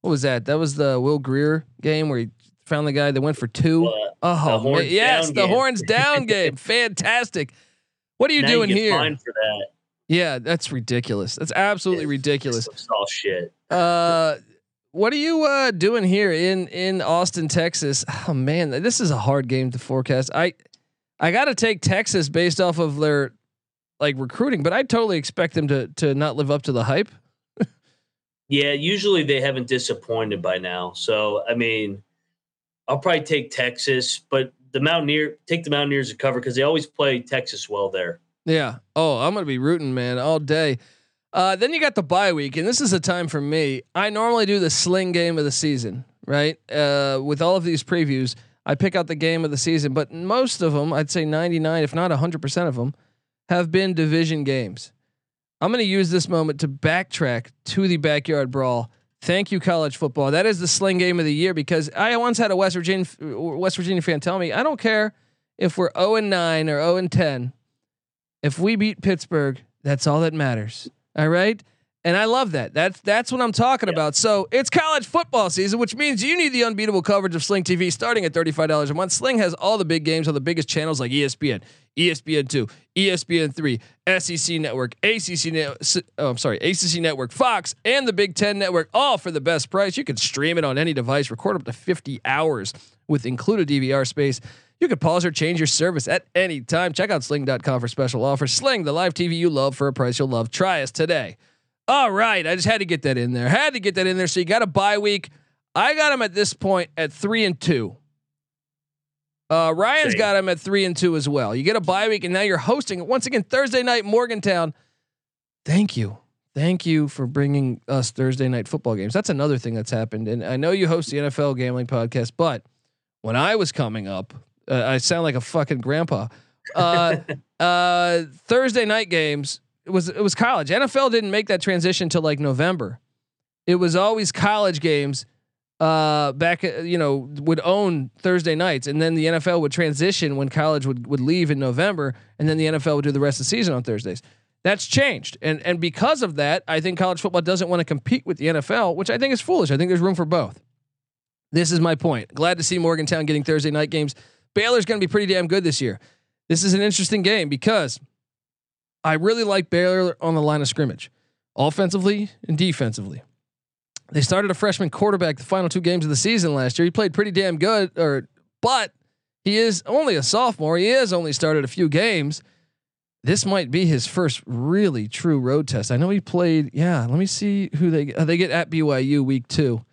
what was that? That was the Will Grier game where he found the guy that went for two. Uh, Oh, yes, the game. horns down (laughs) game. Fantastic. What are you now doing you here? that. Yeah, that's ridiculous. That's absolutely ridiculous. Soft shit. Uh, what are you uh, doing here in in Austin, Texas? Oh man, this is a hard game to forecast. I I got to take Texas based off of their like recruiting, but I totally expect them to to not live up to the hype. Yeah, usually they haven't disappointed by now. So I mean, I'll probably take Texas, but the Mountaineer take the Mountaineers to cover because they always play Texas well there. Yeah. Oh, I'm gonna be rooting, man, all day. Uh, then you got the bye week, and this is a time for me. I normally do the sling game of the season, right? Uh, with all of these previews, I pick out the game of the season, but most of them, I'd say 99, if not 100% of them, have been division games. I'm going to use this moment to backtrack to the backyard brawl. Thank you, college football. That is the sling game of the year because I once had a West Virginia West Virginia fan tell me, I don't care if we're 0 and 9 or 0 and 10. If we beat Pittsburgh, that's all that matters. All right? And I love that. That's that's what I'm talking about. So it's college football season, which means you need the unbeatable coverage of Sling TV starting at $35 a month. Sling has all the big games on the biggest channels like ESPN, ESPN2, ESPN3, SEC Network, ACC Network, oh, I'm sorry, ACC Network, Fox, and the Big 10 Network, all for the best price. You can stream it on any device, record up to 50 hours with included DVR space. You can pause or change your service at any time. Check out sling.com for special offers. Sling, the live TV you love for a price you'll love. Try us today. All right. I just had to get that in there. Had to get that in there. So you got a bye week. I got him at this point at three and two. Uh, Ryan's Same. got him at three and two as well. You get a bye week, and now you're hosting it. once again Thursday night Morgantown. Thank you, thank you for bringing us Thursday night football games. That's another thing that's happened, and I know you host the NFL gambling podcast, but when I was coming up, uh, I sound like a fucking grandpa. Uh, (laughs) uh, Thursday night games it was it was college. NFL didn't make that transition till like November. It was always college games. Uh, back uh, you know would own Thursday nights, and then the NFL would transition when college would would leave in November, and then the NFL would do the rest of the season on Thursdays. That's changed, and and because of that, I think college football doesn't want to compete with the NFL, which I think is foolish. I think there's room for both. This is my point. Glad to see Morgantown getting Thursday night games. Baylor's going to be pretty damn good this year. This is an interesting game because I really like Baylor on the line of scrimmage, offensively and defensively. They started a freshman quarterback the final two games of the season last year. He played pretty damn good, or but he is only a sophomore. He has only started a few games. This might be his first really true road test. I know he played. Yeah, let me see who they uh, they get at BYU week two,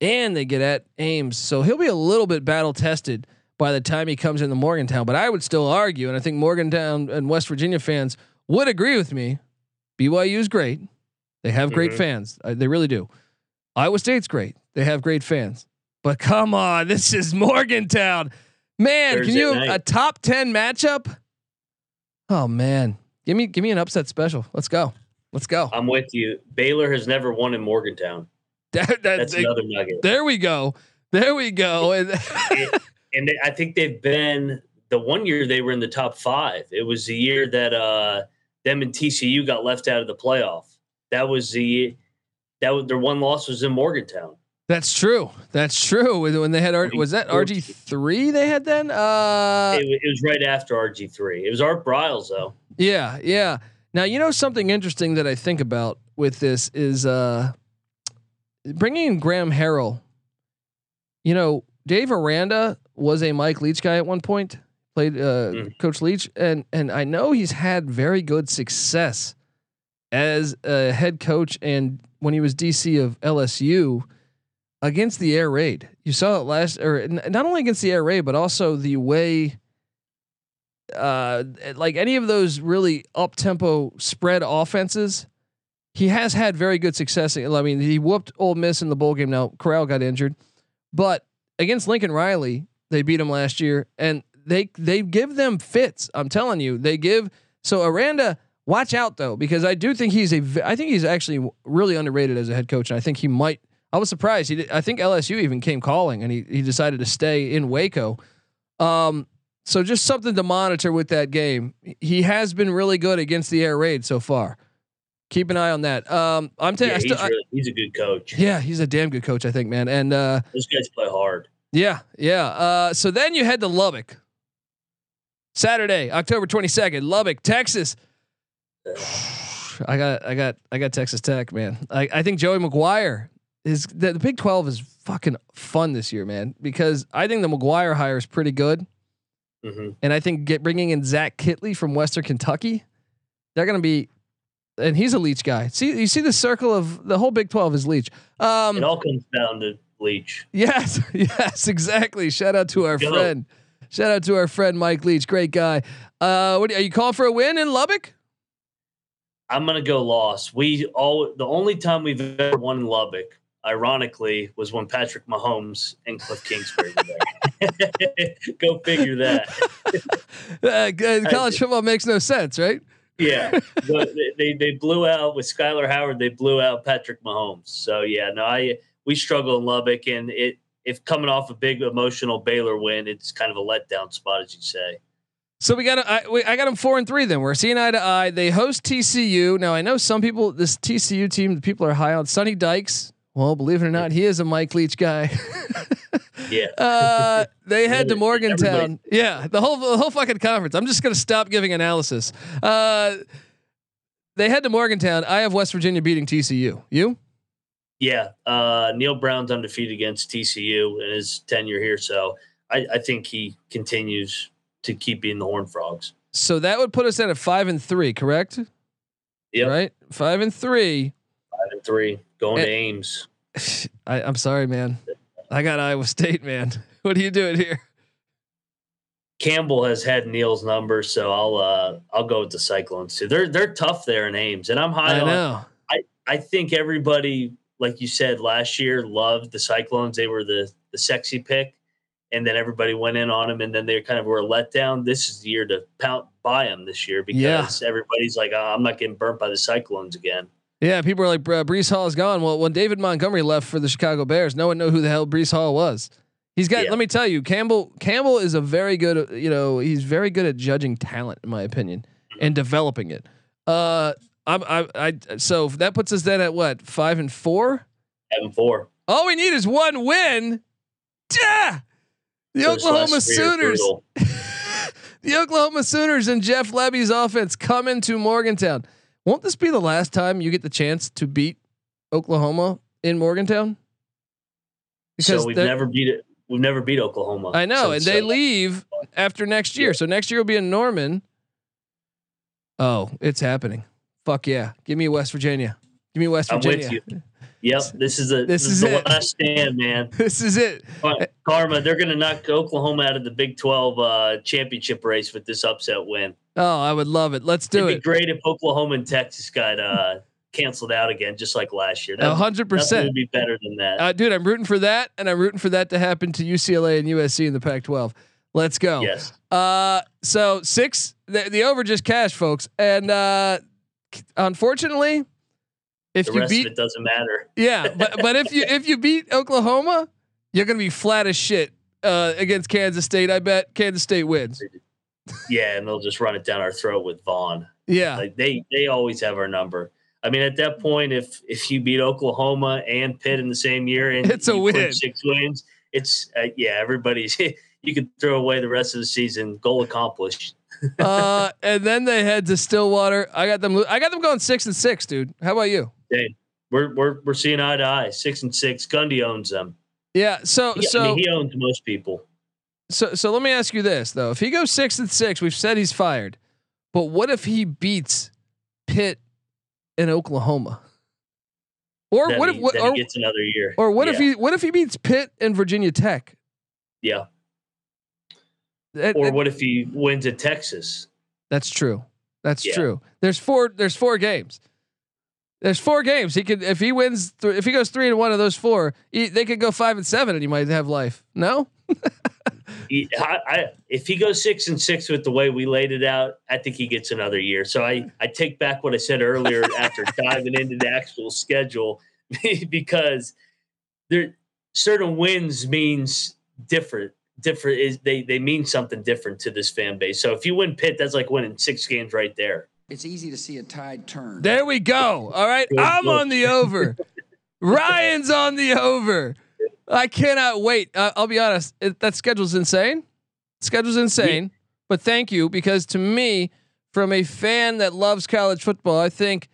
and they get at Ames. So he'll be a little bit battle tested by the time he comes into Morgantown. But I would still argue, and I think Morgantown and West Virginia fans would agree with me. BYU is great. They have great Mhm. fans. Uh, they really do. Iowa State's great. They have great fans. But come on, (laughs) this is Morgantown. Man, can you night. a top 10 matchup? Oh man. Give me give me an upset special. Let's go. Let's go. I'm with you. Baylor has never won in Morgantown. That- (laughs) that- That's they- another nugget. there we go. There we go. And (laughs) and they, I think they've been the one year they were in the top five. It was the year that uh, them and TCU got left out of the playoff. That was the that was, their one loss was in Morgantown. That's true. That's true. When they had R, was that RG three they had then? Uh, it, it was right after RG three. It was Art Briles though. yeah, yeah. Now you know something interesting that I think about with this is uh, bringing in Graham Harrell. You know, Dave Aranda was a Mike Leach guy at one point. Played uh, Mhm. Coach Leach, and and I know he's had very good success as a head coach and when he was DC of LSU against the air raid. You saw it last, or n- not only against the air raid, but also the way, uh, like any of those really up tempo spread offenses. He has had very good success. I mean, he whooped Ole Miss in the bowl game. Now Corral got injured, but against Lincoln Riley, they beat him last year, and they they give them fits. I'm telling you, they give. So Aranda Watch out though, because I do think he's a. I think he's actually really underrated as a head coach, and I think he might. I was surprised. He did, I think LSU even came calling, and he he decided to stay in Waco. Um, so just something to monitor with that game. He has been really good against the air raid so far. Keep an eye on that. Um, I'm telling Yeah, you, he's, really, he's a good coach. yeah, he's a damn good coach, I think, man. And uh, Those guys play hard. yeah, yeah. Uh, so then you head to Lubbock. Saturday, October 22nd, Lubbock, Texas. (sighs) I got I got I got Texas Tech, man. I, I think Joey McGuire is the, the Big 12 is fucking fun this year, man, because I think the McGuire hire is pretty good. hmm And I think get bringing in Zach Kittley from Western Kentucky, they're going to be and he's a Leach guy. See you see the circle of the whole Big 12 is Leach. Um It all comes down to Leach. (laughs) Yes, (laughs) yes, exactly. Shout out to our friend. Shout out to our friend Mike Leach, great guy. Uh, what are you calling for a win in Lubbock? I'm gonna go loss. We all the only time we've ever won in Lubbock, ironically, was when Patrick Mahomes and Cliff Kingsbury were there. (laughs) go figure that. (laughs) Uh, college football makes no sense, right? Yeah, (laughs) but they- they they blew out with Skyler Howard. They blew out Patrick Mahomes. So yeah, no, I we struggle in Lubbock, and it if coming off a big emotional Baylor win, it's kind of a letdown spot, as you say. So we got I, we, I got them four and three. Then we're seeing eye to eye. They host TCU. Now I know some people this TCU team the people are high on. Sonny Dykes. Well, believe it or not, he is a Mike Leach guy. (laughs) Yeah. Uh, they head to Everybody- Morgantown. Yeah, the whole the whole fucking conference. I'm just gonna stop giving analysis. Uh, they head to Morgantown. I have West Virginia beating TCU. You? Yeah, uh, Neal Brown's undefeated against TCU in his tenure here, so I, I think he continues to keep being the Horn Frogs. So that would put us at a five and three, correct? Yep, Right, five and three. five and three, going And- to Ames. (sighs) I, I'm sorry, man. I got Iowa State, man. (laughs) What are you doing here? Campbell has had Neal's number, so I'll uh, I'll go with the Cyclones too. They're they're tough there in Ames, and I'm high I on. know. I think everybody, like you said last year, loved the Cyclones. They were the the sexy pick, and then everybody went in on them, and then they kind of were a letdown. This is the year to pound buy them this year because Yeah. everybody's like, oh, I'm not getting burnt by the Cyclones again. Yeah, people are like, "Bruh, Breece Hall is gone. Well, when David Montgomery left for the Chicago Bears, no one knew who the hell Breece Hall was. He's got. Yeah. Let me tell you, Campbell. Campbell is a very good. You know, he's very good at judging talent, in my opinion, and developing it. Uh, I'm. I. I. So that puts us then at what five and four. Seven four. All we need is one win. Yeah. The Oklahoma Sooners. (laughs) the Oklahoma Sooners and Jeff Lebby's offense come into Morgantown. Won't this be the last time you get the chance to beat Oklahoma in Morgantown? So we've never beat it. We've never beat Oklahoma. I know, and they uh, leave after next year. So next year will be in Norman. Oh, it's happening. Fuck yeah. Give me West Virginia. Give me West I'm with Virginia. Yep, this is a (laughs) This this, is is, the last stand, man. (laughs) This is it. But Karma, they're going to knock Oklahoma out of the Big Twelve uh, championship race with this upset win. Oh, I would love it. Let's do It'd be it. great if Oklahoma and Texas got uh, canceled out again, just like last year. A hundred percent. would be better than that. Uh, dude, I'm rooting for that, and I'm rooting for that to happen to UCLA and USC in the Pac-12. Let's go. yes, Uh, so six, the, the over just cash, folks, and uh, unfortunately, if the you rest beat, of it doesn't matter. yeah, but (laughs) but if you if you beat Oklahoma, you're gonna be flat as shit uh, against Kansas State. I bet Kansas State wins. Yeah, and they'll just run it down our throat with Vaughn. Yeah, Like they they always have our number. I mean, at that point, if if you beat Oklahoma and Pitt in the same year and It's a win. six wins, it's uh, yeah, everybody's. (laughs) you could throw away the rest of the season. Goal accomplished. (laughs) uh, and then they head to Stillwater. I got them. I got them going six and six, dude. How about you? We're we're we're seeing eye to eye. Six and six. Gundy owns them. Yeah. So He- so I mean, he owns most people. So so let me ask you this though: if he goes six and six, we've said he's fired, but what if he beats Pitt in Oklahoma? Or Then what he, if what, or, he gets another year? or what if he what if he beats Pitt and Virginia Tech? Yeah. That- Or what if he wins at Texas? that's true. That's Yeah. true. There's four. There's four games. There's four games. He could if he wins. Th- if he goes three and one of those four, he, they could go five and seven, and he might have life. No. (laughs) he, I, I, if he goes six and six with the way we laid it out, I think he gets another year. So I, I take back what I said earlier (laughs) after diving into the actual schedule (laughs) because there certain wins means different. Different is they they mean something different to this fan base. So if you win Pitt, that's like winning six games right there. It's easy to see a tide turn. There we go. All right. I'm on the over. (laughs) Ryan's on the over. I cannot wait. Uh, I'll be honest. It, that schedule's insane. Schedule's insane. But thank you because to me, from a fan that loves college football, I think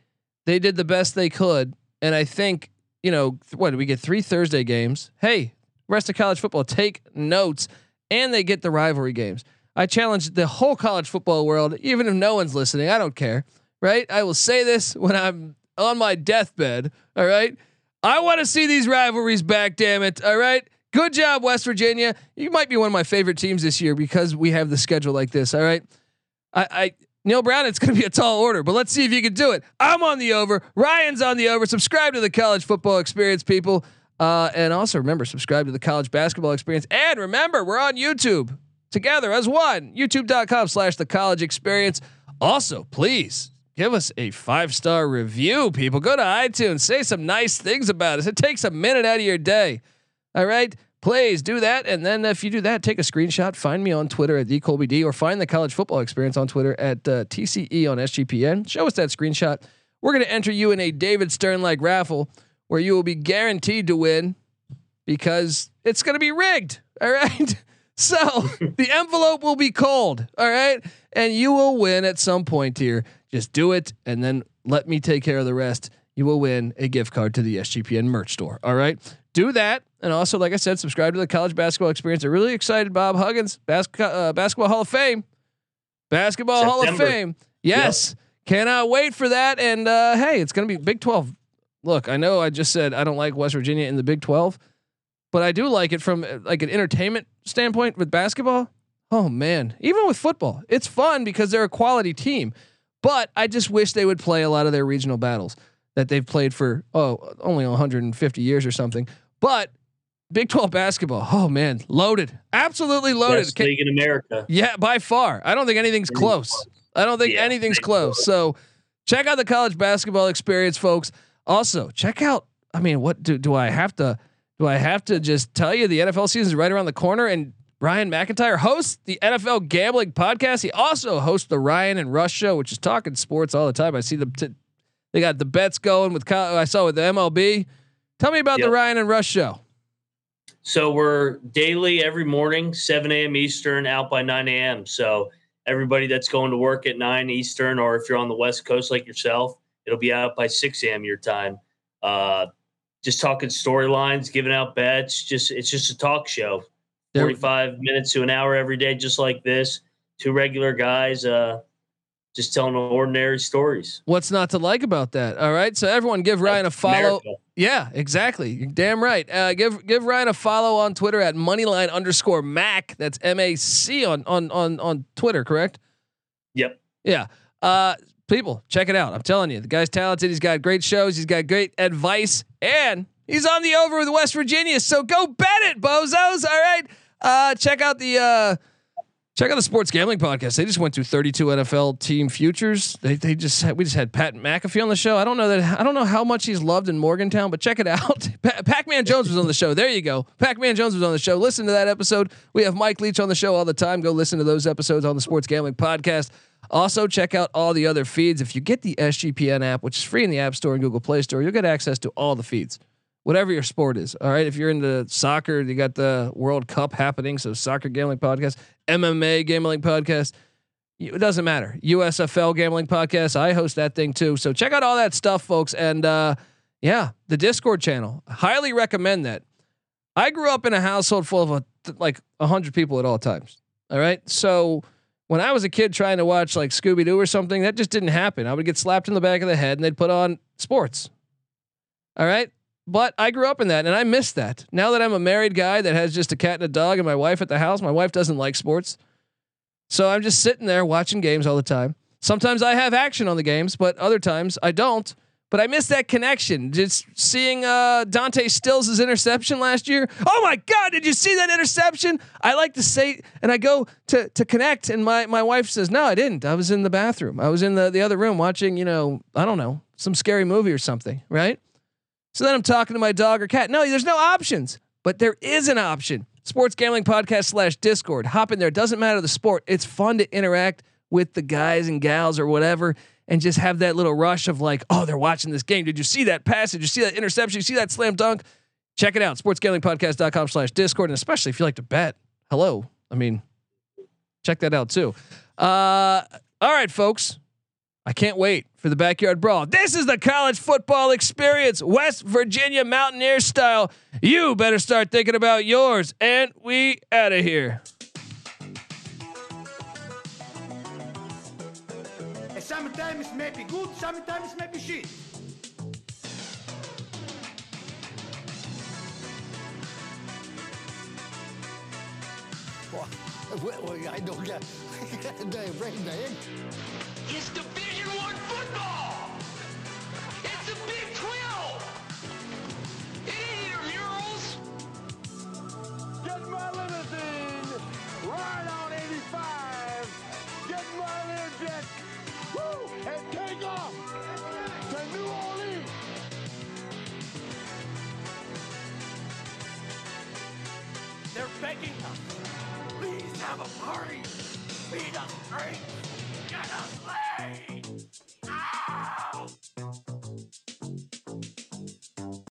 they did the best they could, and I think you know what? We get three Thursday games. Hey, rest of college football, take notes, and they get the rivalry games. I challenge the whole college football world, even if no one's listening. I don't care, right? I will say this when I'm on my deathbed. All right. I want to see these rivalries back, damn it. All right. Good job, West Virginia. You might be one of my favorite teams this year because we have the schedule like this. All right. I, I Neal Brown, it's going to be a tall order, but let's see if you can do it. I'm on the over. Ryan's on the over. Subscribe to the college football experience, people. Uh, and also remember, subscribe to the college basketball experience. And remember, we're on YouTube together as one. YouTube.com slash the college experience. Also, please give us a five star review, people. Go to iTunes, say some nice things about us. It takes a minute out of your day. All right. Please do that. And then if you do that, take a screenshot. Find me on Twitter at DColbyD or find the college football experience on Twitter at uh, TCE on SGPN. Show us that screenshot. We're going to enter you in a David Stern like raffle where you will be guaranteed to win because it's going to be rigged. (laughs) All right. So (laughs) the envelope will be cold. All right. And you will win at some point here. Just do it and then let me take care of the rest. You will win a gift card to the SGPN merch store. All right. Do that. And also, like I said, subscribe to the college basketball experience. I'm really excited, Bob Huggins, bas- uh, basketball Hall of Fame. Basketball September. Hall of Fame. Yes. Yep. Cannot wait for that. And uh, hey, it's going to be Big 12. Look, I know I just said I don't like West Virginia in the Big 12 but I do like it from like an entertainment standpoint with basketball. Oh man, even with football, it's fun because they're a quality team. But I just wish they would play a lot of their regional battles that they've played for oh only 150 years or something. But Big 12 basketball, oh man, loaded, absolutely loaded. Best league in America. Yeah, by far. I don't think anything's close. I don't think yeah, anything's close. So check out the college basketball experience, folks. Also, check out. I mean, what do do I have to? Do I have to just tell you the NFL season is right around the corner and Ryan McIntyre hosts the NFL gambling podcast. He also hosts the Ryan and Rush show, which is talking sports all the time. I see them. T- they got the bets going with. I saw with the MLB. Tell me about yep. the Ryan and Rush show. So we're daily every morning, 7 a.m. Eastern, out by 9 a.m. So everybody that's going to work at 9 Eastern, or if you're on the West Coast like yourself, it'll be out by 6 a.m. your time. Uh, just talking storylines, giving out bets. Just it's just a talk show. Forty five minutes to an hour every day, just like this. Two regular guys, uh, just telling ordinary stories. What's not to like about that? All right, so everyone give Ryan a follow. America. Yeah, exactly. You're damn right. Uh, give give Ryan a follow on Twitter at moneyline underscore Mac. That's M A C on on on on Twitter. Correct. Yep. Yeah. Uh, people, check it out. I'm telling you, the guy's talented. He's got great shows. He's got great advice, and he's on the over with West Virginia. So go bet it, bozos. All right. Uh, check out the uh, check out the sports gambling podcast. They just went through 32 NFL team futures. They they just had, we just had Pat McAfee on the show. I don't know that I don't know how much he's loved in Morgantown, but check it out. (laughs) Pac Man Jones was on the show. There you go. Pac Man Jones was on the show. Listen to that episode. We have Mike Leach on the show all the time. Go listen to those episodes on the sports gambling podcast. Also, check out all the other feeds. If you get the SGPN app, which is free in the App Store and Google Play Store, you'll get access to all the feeds, whatever your sport is. All right. If you're into soccer, you got the World Cup happening. So, soccer gambling podcast, MMA gambling podcast. It doesn't matter. USFL gambling podcast. I host that thing too. So, check out all that stuff, folks. And uh, yeah, the Discord channel. Highly recommend that. I grew up in a household full of a, like 100 people at all times. All right. So, when I was a kid trying to watch like Scooby Doo or something, that just didn't happen. I would get slapped in the back of the head and they'd put on sports. All right. But I grew up in that and I miss that. Now that I'm a married guy that has just a cat and a dog and my wife at the house, my wife doesn't like sports. So I'm just sitting there watching games all the time. Sometimes I have action on the games, but other times I don't. But I missed that connection. Just seeing uh, Dante Stills' interception last year. Oh my God, did you see that interception? I like to say, and I go to to connect, and my my wife says, No, I didn't. I was in the bathroom. I was in the the other room watching, you know, I don't know, some scary movie or something, right? So then I'm talking to my dog or cat. No, there's no options, but there is an option. Sports Gambling Podcast slash Discord. Hop in there. It Doesn't matter the sport. It's fun to interact with the guys and gals or whatever and just have that little rush of like, oh, they're watching this game. Did you see that pass? Did you see that interception? You see that slam dunk? Check it out. Sportsgamblingpodcast.com slash Discord. And especially if you like to bet, hello. I mean, check that out too. Uh, all right, folks. I can't wait for the backyard brawl. This is the college football experience, West Virginia Mountaineer style. You better start thinking about yours. And we out of here. Sometimes it may be good, sometimes it may be shit. I don't get (laughs) the brain name. It's Division One football. It's a Big 12. It ain't your murals. Get my limousine, ride on and take off to New Orleans. They're begging us. Please have a party. Feed us drinks. Get us laid. Ow!